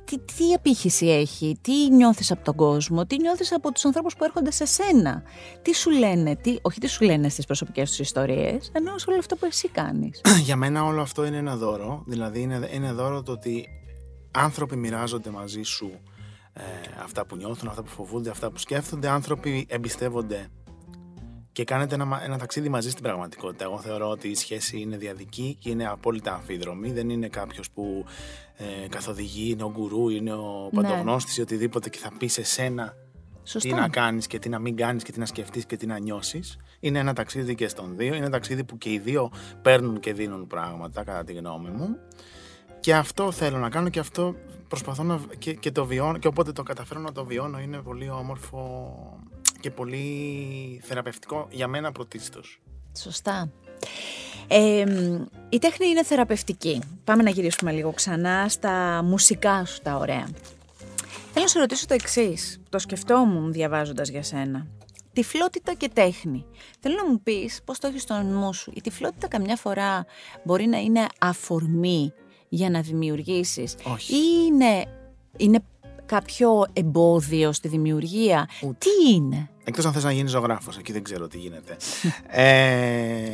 τι, τι απήχηση έχει, τι νιώθεις από τον κόσμο, τι νιώθεις από τους ανθρώπους που έρχονται σε σένα, τι σου λένε, τι, όχι τι σου λένε στις προσωπικές τους ιστορίες, ενώ σε όλο αυτό που εσύ κάνεις. Για μένα όλο αυτό είναι ένα δώρο. Δηλαδή είναι, είναι δώρο το ότι άνθρωποι μοιράζονται μαζί σου ε, αυτά που νιώθουν, αυτά που φοβούνται, αυτά που σκέφτονται. Άνθρωποι εμπιστεύονται και κάνετε ένα, μα- ένα ταξίδι μαζί στην πραγματικότητα. Εγώ θεωρώ ότι η σχέση είναι διαδική και είναι απόλυτα αμφίδρομη. Δεν είναι κάποιος που ε, καθοδηγεί, είναι ο γκουρού, είναι ο Ναι. παντογνώστης ή οτιδήποτε και θα πει σε σένα Σωστά. τι να κάνεις και τι να μην κάνεις και τι να σκεφτείς και τι να νιώσεις. Είναι ένα ταξίδι και στον δύο. Είναι ένα ταξίδι που και οι δύο παίρνουν και δίνουν πράγματα, κατά τη γνώμη μου. Και αυτό θέλω να κάνω και αυτό προσπαθώ να. και, και το βιώνω. Και όποτε το καταφέρω να το βιώνω είναι πολύ όμορφο και πολύ θεραπευτικό για μένα πρωτίστως. Σωστά. Ε, η τέχνη είναι θεραπευτική. Πάμε να γυρίσουμε λίγο ξανά στα μουσικά σου τα ωραία. Θέλω να σε ρωτήσω το εξής. Το σκεφτόμουν διαβάζοντας για σένα. Τυφλότητα και τέχνη. Θέλω να μου πεις πώς το έχεις στο νου σου. Η τυφλότητα καμιά φορά μπορεί να είναι αφορμή για να δημιουργήσεις. Όχι. Ή είναι, είναι κάποιο εμπόδιο στη δημιουργία; Τι είναι; Εκτός αν θες να γίνεις ζωγράφος, εκεί δεν ξέρω τι γίνεται. ε,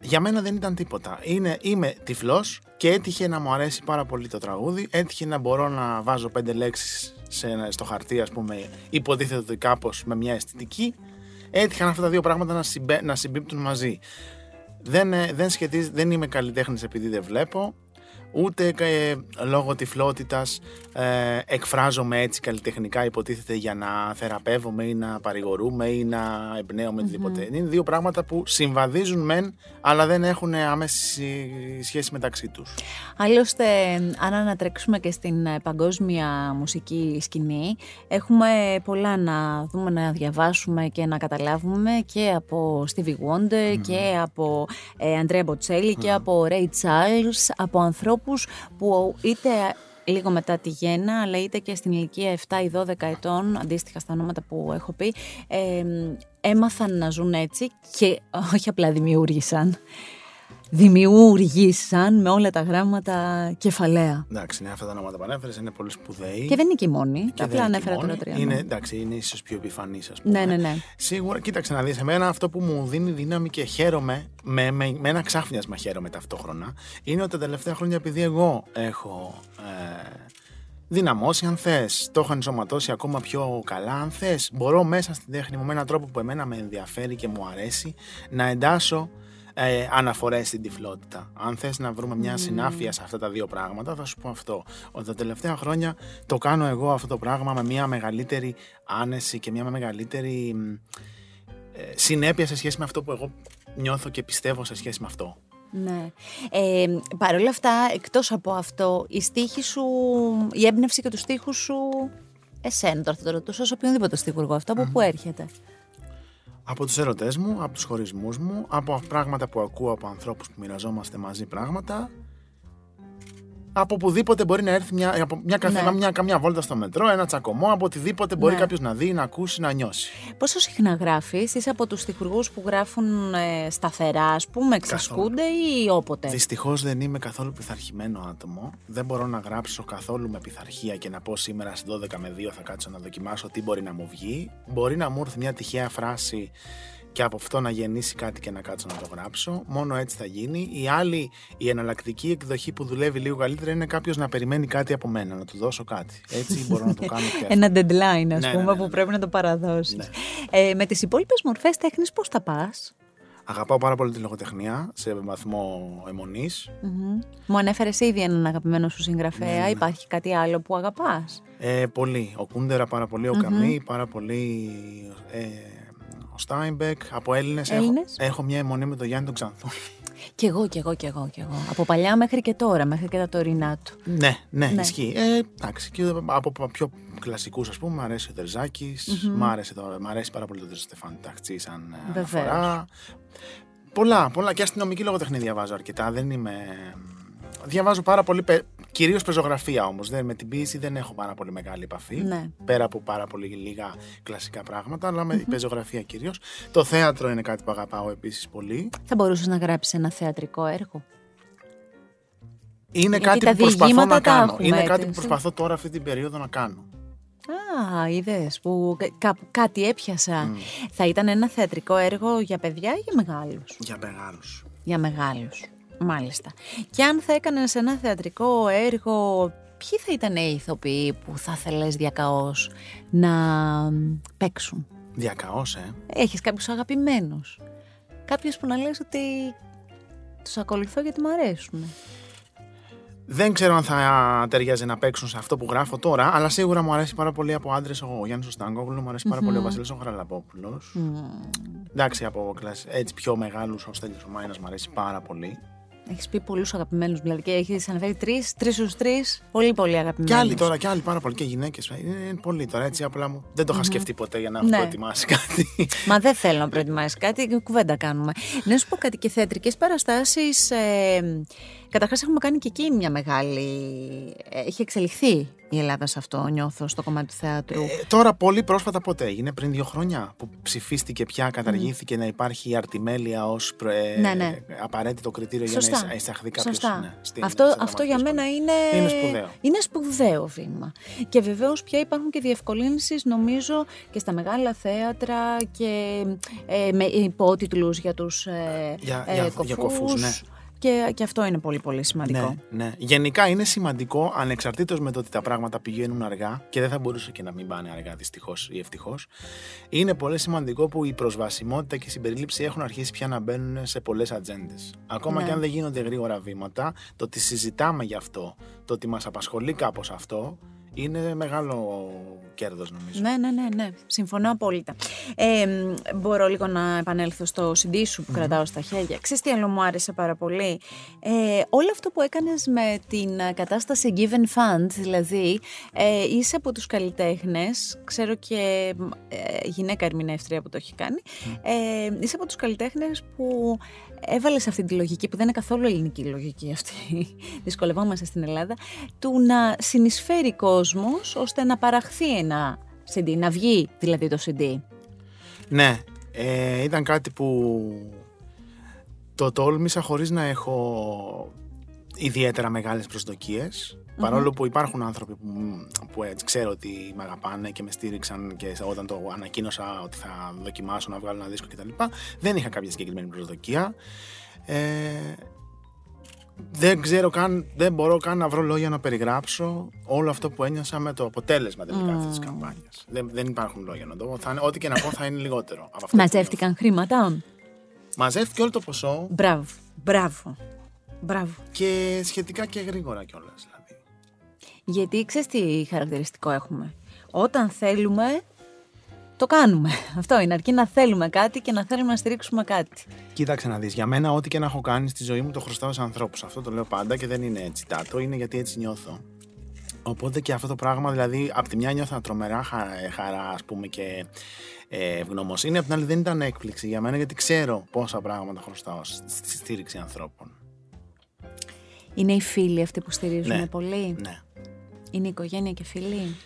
για μένα δεν ήταν τίποτα. Είναι, είμαι τυφλός και έτυχε να μου αρέσει πάρα πολύ το τραγούδι. Έτυχε να μπορώ να βάζω πέντε λέξεις σε, ένα- στο χαρτί, ας πούμε, υποτίθεται ότι κάπως με μια αισθητική. Έτυχαν αυτά τα δύο πράγματα να, συμπέ, να συμπίπτουν μαζί. Δεν, ε, δεν, σχετίζ- δεν είμαι καλλιτέχνης επειδή δεν βλέπω. Ούτε ε, λόγω τυφλότητας ε, εκφράζομαι έτσι καλλιτεχνικά υποτίθεται για να θεραπεύομαι ή να παρηγορούμε ή να εμπνέομαι οτιδήποτε. Είναι δύο πράγματα που συμβαδίζουν μεν αλλά δεν έχουν άμεση σχέση μεταξύ τους. Άλλωστε, αν ανατρέξουμε και στην ε, παγκόσμια μουσική σκηνή, έχουμε πολλά να δούμε, να διαβάσουμε και να καταλάβουμε και από Stevie Wonder και από ε, Andrea Bocelli και από Ray Charles, από ανθρώπους που είτε λίγο μετά τη γέννα, αλλά είτε και στην ηλικία 7 ή 12 ετών, αντίστοιχα στα ονόματα που έχω πει, ε, έμαθαν να ζουν έτσι και όχι απλά δημιούργησαν. Δημιούργησαν με όλα τα γράμματα κεφαλαία. Εντάξει, ναι, αυτά τα ονόματα που ανέφερε είναι πολύ σπουδαίοι. Και δεν είναι και οι μόνοι. Και Τα δεν απλά είναι ανέφερα και τώρα μόνοι. τρία. Είναι, ναι. εντάξει, είναι ίσως πιο επιφανής, ας πούμε. Ναι, ναι, ναι. Σίγουρα, κοίταξε να δεις. Εμένα αυτό που μου δίνει δύναμη και χαίρομαι, με, με, με ένα ξάφνιασμα χαίρομαι ταυτόχρονα, είναι ότι τα τελευταία χρόνια επειδή εγώ έχω ε, δυναμώσει, αν θες, το έχω ενσωματώσει ακόμα πιο καλά, αν θες, μπορώ μέσα στην τέχνη μου με έναν τρόπο που εμένα με ενδιαφέρει και μου αρέσει να εντάσω ε, αναφορές στην τυφλότητα. Αν θες να βρούμε μια συνάφεια σε αυτά τα δύο πράγματα, θα σου πω αυτό. Ότι τα τελευταία χρόνια το κάνω εγώ αυτό το πράγμα με μια μεγαλύτερη άνεση και μια μεγαλύτερη μ, ε, συνέπεια σε σχέση με αυτό που εγώ νιώθω και πιστεύω σε σχέση με αυτό. Ναι. Ε, Παρ' όλα αυτά, εκτός από αυτό, η στίχη σου, η έμπνευση και τους στίχους σου, εσένα τώρα θα το ρωτούσα, σε οποιονδήποτε στίχουργο αυτό, από πού έρχεται; Από τους ερωτές μου, από τους χωρισμούς μου, από πράγματα που ακούω από ανθρώπους που μοιραζόμαστε μαζί πράγματα. Από οπουδήποτε μπορεί να έρθει μια, από μια, καθένα, Ναι. μια, καμιά βόλτα στο μετρό, ένα τσακωμό, από οτιδήποτε μπορεί Ναι. κάποιος να δει, να ακούσει, να νιώσει. Πόσο συχνά γράφεις, είσαι από τους στιχουργούς που γράφουν ε, σταθερά, ας πούμε, εξασκούνται ή όποτε; Δυστυχώς δεν είμαι καθόλου πειθαρχημένο άτομο. Δεν μπορώ να γράψω καθόλου με πειθαρχία και να πω σήμερα στις 12 με 2 θα κάτσω να δοκιμάσω τι μπορεί να μου βγει. Μπορεί να μου έρθει μια τυχαία φράση και από αυτό να γεννήσει κάτι και να κάτσω να το γράψω. Μόνο έτσι θα γίνει. Η άλλη, η εναλλακτική εκδοχή που δουλεύει λίγο καλύτερα είναι κάποιος να περιμένει κάτι από μένα, να του δώσω κάτι. Έτσι μπορώ να το κάνω πιο εύκολα. Ένα deadline, ας Ναι, πούμε, ναι, ναι, που ναι. πρέπει να το παραδώσεις. Ναι. Ε, με τις υπόλοιπες μορφές τέχνης πώς τα πας; Αγαπάω πάρα πολύ τη λογοτεχνία σε βαθμό αιμονής. Μμμ. Μου ανέφερες ήδη έναν αγαπημένο σου Ναι, συγγραφέα. Υπάρχει κάτι άλλο που αγαπάς; Ε, πολύ. Ο Κούντερα πάρα πολύ, ο Καμί πάρα πολύ. Ε, ο Στάινμπεκ. Από Έλληνες έχω, Έλληνες; έχω μια εμμονή με τον Γιάννη τον Ξανθούλη. Κι εγώ, κι εγώ, κι εγώ, κι εγώ. Από παλιά μέχρι και τώρα, μέχρι και τα τωρινά του. ναι, ναι, Ναι. ισχύει. Ε, εντάξει, και από πιο κλασικούς, ας πούμε, μου αρέσει ο Τερζάκης μ, άρεσε το- μ' αρέσει πάρα πολύ τον Ταχτσή σαν ε, Βεβαίως. αναφορά. Πολλά, πολλά. Και αστυνομική λογοτεχνία διαβάζω αρκετά. Δεν είμαι. Διαβάζω πάρα πολύ, κυρίως πεζογραφία όμως. Με την ποίηση δεν έχω πάρα πολύ μεγάλη επαφή. Ναι. Πέρα από πάρα πολύ λίγα κλασικά πράγματα, αλλά με πεζογραφία κυρίως. Το θέατρο είναι κάτι που αγαπάω επίσης πολύ. Θα μπορούσες να γράψεις ένα θεατρικό έργο; Είναι Γιατί κάτι τα που προσπαθώ διηγήματα να τα κάνω. έχουμε, Είναι έτσι. κάτι που προσπαθώ τώρα αυτή την περίοδο να κάνω. Α, είδες που κα- κάτι έπιασα. Θα ήταν ένα θεατρικό έργο για παιδιά ή για μεγάλους; Για μεγάλους. Για μεγάλους. Μάλιστα. Και αν θα έκανες ένα θεατρικό έργο, ποιοι θα ήταν οι ηθοποιοί που θα θέλεις διακαώς να παίξουν; Διακαώς, ε. Έχεις κάποιους αγαπημένους; Κάποιους που να λες ότι τους ακολουθώ γιατί μου αρέσουν. Δεν ξέρω αν θα ταιριάζει να παίξουν σε αυτό που γράφω τώρα, αλλά σίγουρα μου αρέσει πάρα πολύ από άντρες ο Γιάννης Οστάγκογλου, μου αρέσει πάρα πολύ ο Βασίλης ο Χαραλαπόπουλο. Εντάξει, από κλασ... έτσι πιο μεγάλους ο Στέλιος ο Μάινας μου αρέσει πάρα πολύ. Έχεις πει πολλούς αγαπημένους, δηλαδή και έχεις αναφέρει τρεις, τρεις στους τρεις, πολύ πολύ αγαπημένους. Και άλλοι τώρα, και άλλοι πάρα πολύ και γυναίκες. Είναι, είναι πολλοί τώρα, έτσι απλά μου. Δεν το είχα σκεφτεί ποτέ για να έχω Ναι. προετοιμάσει κάτι. Μα δεν θέλω να προετοιμάσει κάτι, κουβέντα κάνουμε. Να σου πω κάτι και θεατρικές παραστάσεις, ε, καταρχάς έχουμε κάνει και εκεί μια μεγάλη... ε, Έχει εξελιχθεί η Ελλάδα σε αυτό, νιώθω, στο κομμάτι του θεάτρου. Ε, τώρα, πολύ πρόσφατα πότε έγινε, πριν δύο χρόνια, που ψηφίστηκε πια, καταργήθηκε να υπάρχει η αρτιμέλεια ως Ναι, ναι. απαραίτητο κριτήριο για Σωστά. να εισαχθεί κάποιος. Σωστά. Ναι, στην- αυτό, στην αυτό για δραματική μένα σχολή. είναι, Είναι σπουδαίο. είναι σπουδαίο βήμα. Και βεβαίως πια υπάρχουν και διευκολύνσεις νομίζω και στα μεγάλα θέατρα και ε, με υπότιτλους για τους ε, Για- ε, για- για κοφούς. κοφούς, ναι. Και, και αυτό είναι πολύ πολύ σημαντικό. Ναι, ναι. Γενικά είναι σημαντικό, ανεξαρτήτως με το ότι τα πράγματα πηγαίνουν αργά και δεν θα μπορούσε και να μην πάνε αργά δυστυχώς ή ευτυχώς. Είναι πολύ σημαντικό που η προσβασιμότητα και η συμπερίληψη έχουν αρχίσει πια να μπαίνουν σε πολλές ατζέντες. Ακόμα Ναι. και αν δεν γίνονται γρήγορα βήματα, το ότι συζητάμε γι' αυτό, το ότι μας απασχολεί κάπως αυτό, είναι μεγάλο κέρδος νομίζω. Ναι, ναι, ναι, ναι. Συμφωνώ απόλυτα. Ε, μ, μπορώ λίγο να επανέλθω στο CD σου που κρατάω στα χέρια. Ξέρεις τι άλλο μου άρεσε πάρα πολύ; Ε, όλο αυτό που έκανες με την ε, κατάσταση Given Fund, δηλαδή ε, είσαι από τους καλλιτέχνες, ξέρω και μ, ε, γυναίκα ερμηνεύτρια που το έχει κάνει, ε, είσαι από τους καλλιτέχνες που έβαλες αυτή τη λογική, που δεν είναι καθόλου ελληνική η λογική αυτή, δυσκολευόμαστε στην Ελλάδα, του να συνεισφέρει κόσμος ώστε να παραχθεί ένα CD, να βγει δηλαδή το CD. Ναι, ε, ήταν κάτι που Το τόλμησα χωρίς να έχω ιδιαίτερα μεγάλες προσδοκίες. Παρόλο που υπάρχουν άνθρωποι που, που έτσι ξέρω ότι με αγαπάνε και με στήριξαν και όταν το ανακοίνωσα ότι θα δοκιμάσω να βγάλω ένα δίσκο κτλ. Δεν είχα κάποια συγκεκριμένη προσδοκία. Ε, δεν ξέρω καν, δεν μπορώ καν να βρω λόγια να περιγράψω όλο αυτό που ένιωσα με το αποτέλεσμα τελικά αυτής της καμπάνιας. Δεν, δεν υπάρχουν λόγια να το πω. Θα είναι, ό,τι και να πω θα είναι λιγότερο. Από αυτό που Μαζεύτηκαν χρήματα. νιώθω. Μαζεύτηκε όλο το ποσό Μπράβο. Μπράβο. Μπράβο. και σχετικά και γρήγορα κιόλας. Δηλαδή. Γιατί ξέρεις τι χαρακτηριστικό έχουμε; Όταν θέλουμε, το κάνουμε. Αυτό είναι. Αρκεί να θέλουμε κάτι και να θέλουμε να στηρίξουμε κάτι. Κοίταξε να δεις. Για μένα, ό,τι και να έχω κάνει στη ζωή μου το χρωστάω σε ανθρώπους. Αυτό το λέω πάντα και δεν είναι έτσι τάτο, είναι γιατί έτσι νιώθω. Οπότε και αυτό το πράγμα, δηλαδή, από τη μια νιώθα τρομερά χα- ε, χαρά, ας πούμε, και ε, ευγνωμοσύνη. Απ' την άλλη, δεν ήταν έκπληξη για μένα, γιατί ξέρω πόσα πράγματα χρωστάω στη στη στήριξη ανθρώπων. Είναι οι φίλοι αυτοί που στηρίζουν Ναι. πολύ; Ναι. Είναι η οικογένεια και φίλοι;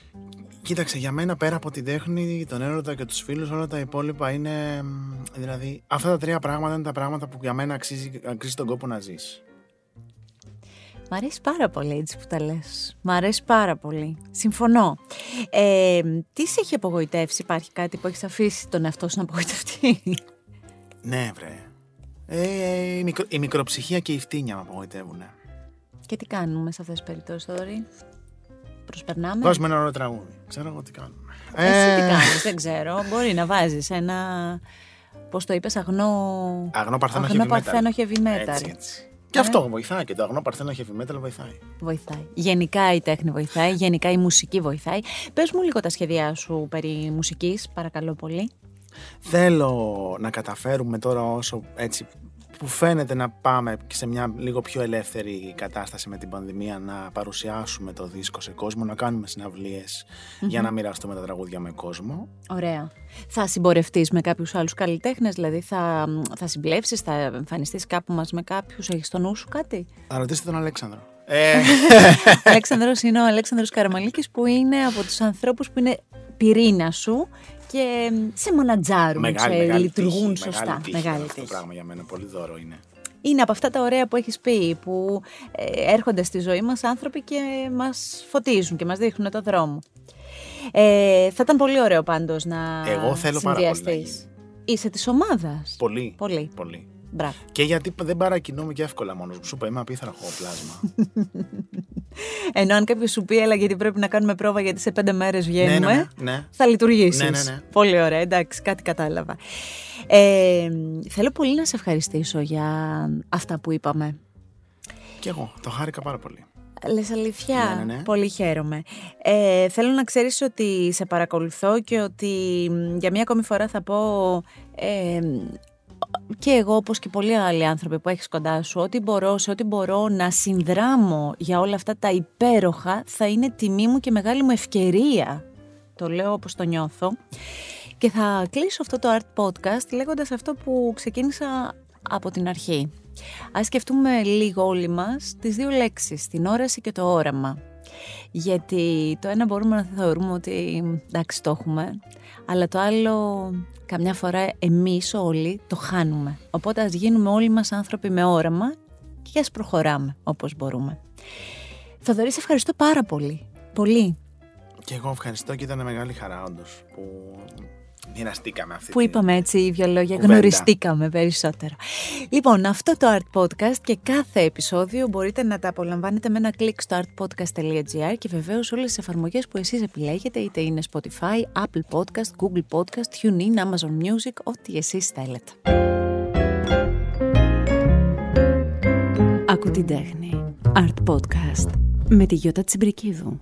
Κοίταξε, για μένα πέρα από την τέχνη, τον έρωτα και τους φίλους, όλα τα υπόλοιπα είναι. μ, Δηλαδή, αυτά τα τρία πράγματα είναι τα πράγματα που για μένα αξίζει, αξίζει τον κόπο να ζεις. Μ' αρέσει πάρα πολύ έτσι που τα λες. Μ' αρέσει πάρα πολύ. Συμφωνώ. Ε, τι σε έχει απογοητεύσει, υπάρχει κάτι που έχεις αφήσει τον εαυτό σου να απογοητευτεί; Ναι, βρε. Ε, η, μικρο, η μικροψυχία και η φτύνια με απογοητεύουν. Και τι κάνουμε σε αυτές τις περιπτώσεις, Θοδωρή; Προσπερνάμε; Δώσ' με ένα ωραίο τραγούδι. Ξέρω εγώ τι κάνουμε. Εσύ τι Ε, κάνεις, δεν ξέρω. Μπορεί να βάζεις ένα, πώς το είπες, αγνό... Αγνό παρθένο αγνό heavy metal. παρθένο heavy metal. Έτσι, έτσι. Και αυτό βοηθάει και το αγνό παρθένο heavy metal βοηθάει. Βοηθάει. Γενικά η τέχνη βοηθάει, γενικά η μουσική βοηθάει. Πες μου λίγο τα σχέδιά σου περί μουσικής, παρακαλώ πολύ. Θέλω να καταφέρουμε τώρα όσο έτσι που φαίνεται να πάμε και σε μια λίγο πιο ελεύθερη κατάσταση με την πανδημία να παρουσιάσουμε το δίσκο σε κόσμο, να κάνουμε συναυλίες για να μοιραστούμε τα τραγούδια με κόσμο. Ωραία. Θα συμπορευτείς με κάποιους άλλους καλλιτέχνες, δηλαδή θα, θα συμπλέψεις, θα εμφανιστείς κάπου μας με κάποιους, έχεις στο νου σου κάτι; Θα ρωτήσετε τον Αλέξανδρο. Ε, Ο Αλέξανδρος είναι ο Αλέξανδρος Καραμαλίκης που είναι από τους ανθρώπους που είναι πυρήνα σου και σε μανατζάρουν, μεγάλη, σε μεγάλη λειτουργούν τύχη, σωστά. Μεγάλη τύχη Μεγάλη αυτό το τύχη. πράγμα για μένα, πολύ δώρο είναι. Είναι από αυτά τα ωραία που έχεις πει, που ε, έρχονται στη ζωή μας άνθρωποι και μας φωτίζουν και μας δείχνουν το δρόμο. Ε, θα ήταν πολύ ωραίο πάντως να Εγώ θέλω πάρα πολύ να συνδυαστείς. γίνει. Είσαι της ομάδας. Πολύ. Πολύ. πολύ. Μπράβο. Και γιατί δεν παρακινούμαι και εύκολα μόνος μου. Σου είπα, είμαι απίθανα πλάσμα. Ενώ αν κάποιος σου πει, έλα γιατί πρέπει να κάνουμε πρόβα γιατί σε πέντε μέρες βγαίνουμε, ναι, ναι, ναι. θα λειτουργήσεις. Ναι, ναι, ναι. Πολύ ωραία, εντάξει, κάτι κατάλαβα. Ε, θέλω πολύ να σε ευχαριστήσω για αυτά που είπαμε. Και εγώ, το χάρηκα πάρα πολύ. Λες αλήθεια, Ναι, ναι, ναι. πολύ χαίρομαι. Ε, θέλω να ξέρεις ότι σε παρακολουθώ και ότι μ, για μία ακόμη φορά θα πω ε, και εγώ όπως και πολλοί άλλοι άνθρωποι που έχεις κοντά σου ό,τι μπορώ, σε ό,τι μπορώ να συνδράμω για όλα αυτά τα υπέροχα θα είναι τιμή μου και μεγάλη μου ευκαιρία. Το λέω όπως το νιώθω. Και θα κλείσω αυτό το art podcast λέγοντας αυτό που ξεκίνησα από την αρχή. Ας σκεφτούμε λίγο όλοι μας τις δύο λέξεις, την όραση και το όραμα. Γιατί το ένα μπορούμε να θεωρούμε ότι εντάξει το έχουμε, αλλά το άλλο καμιά φορά εμείς όλοι το χάνουμε. Οπότε ας γίνουμε όλοι μας άνθρωποι με όραμα και ας προχωράμε όπως μπορούμε. Θοδωρή, σε ευχαριστώ πάρα πολύ. Πολύ. Και εγώ ευχαριστώ και ήταν μεγάλη χαρά όντως που μοιραστήκαμε αυτή Που τη- είπαμε έτσι δύο λόγια, κουβέντα. γνωριστήκαμε περισσότερο. Λοιπόν, αυτό το Art Podcast και κάθε επεισόδιο μπορείτε να τα απολαμβάνετε με ένα κλικ στο artpodcast.gr και βεβαίως όλες τις εφαρμογές που εσείς επιλέγετε, είτε είναι Spotify, Apple Podcast, Google Podcast, TuneIn, Amazon Music, ό,τι εσείς θέλετε. Ακού την τέχνη. Art Podcast με τη Γιώτα Τσιμπρικίδου.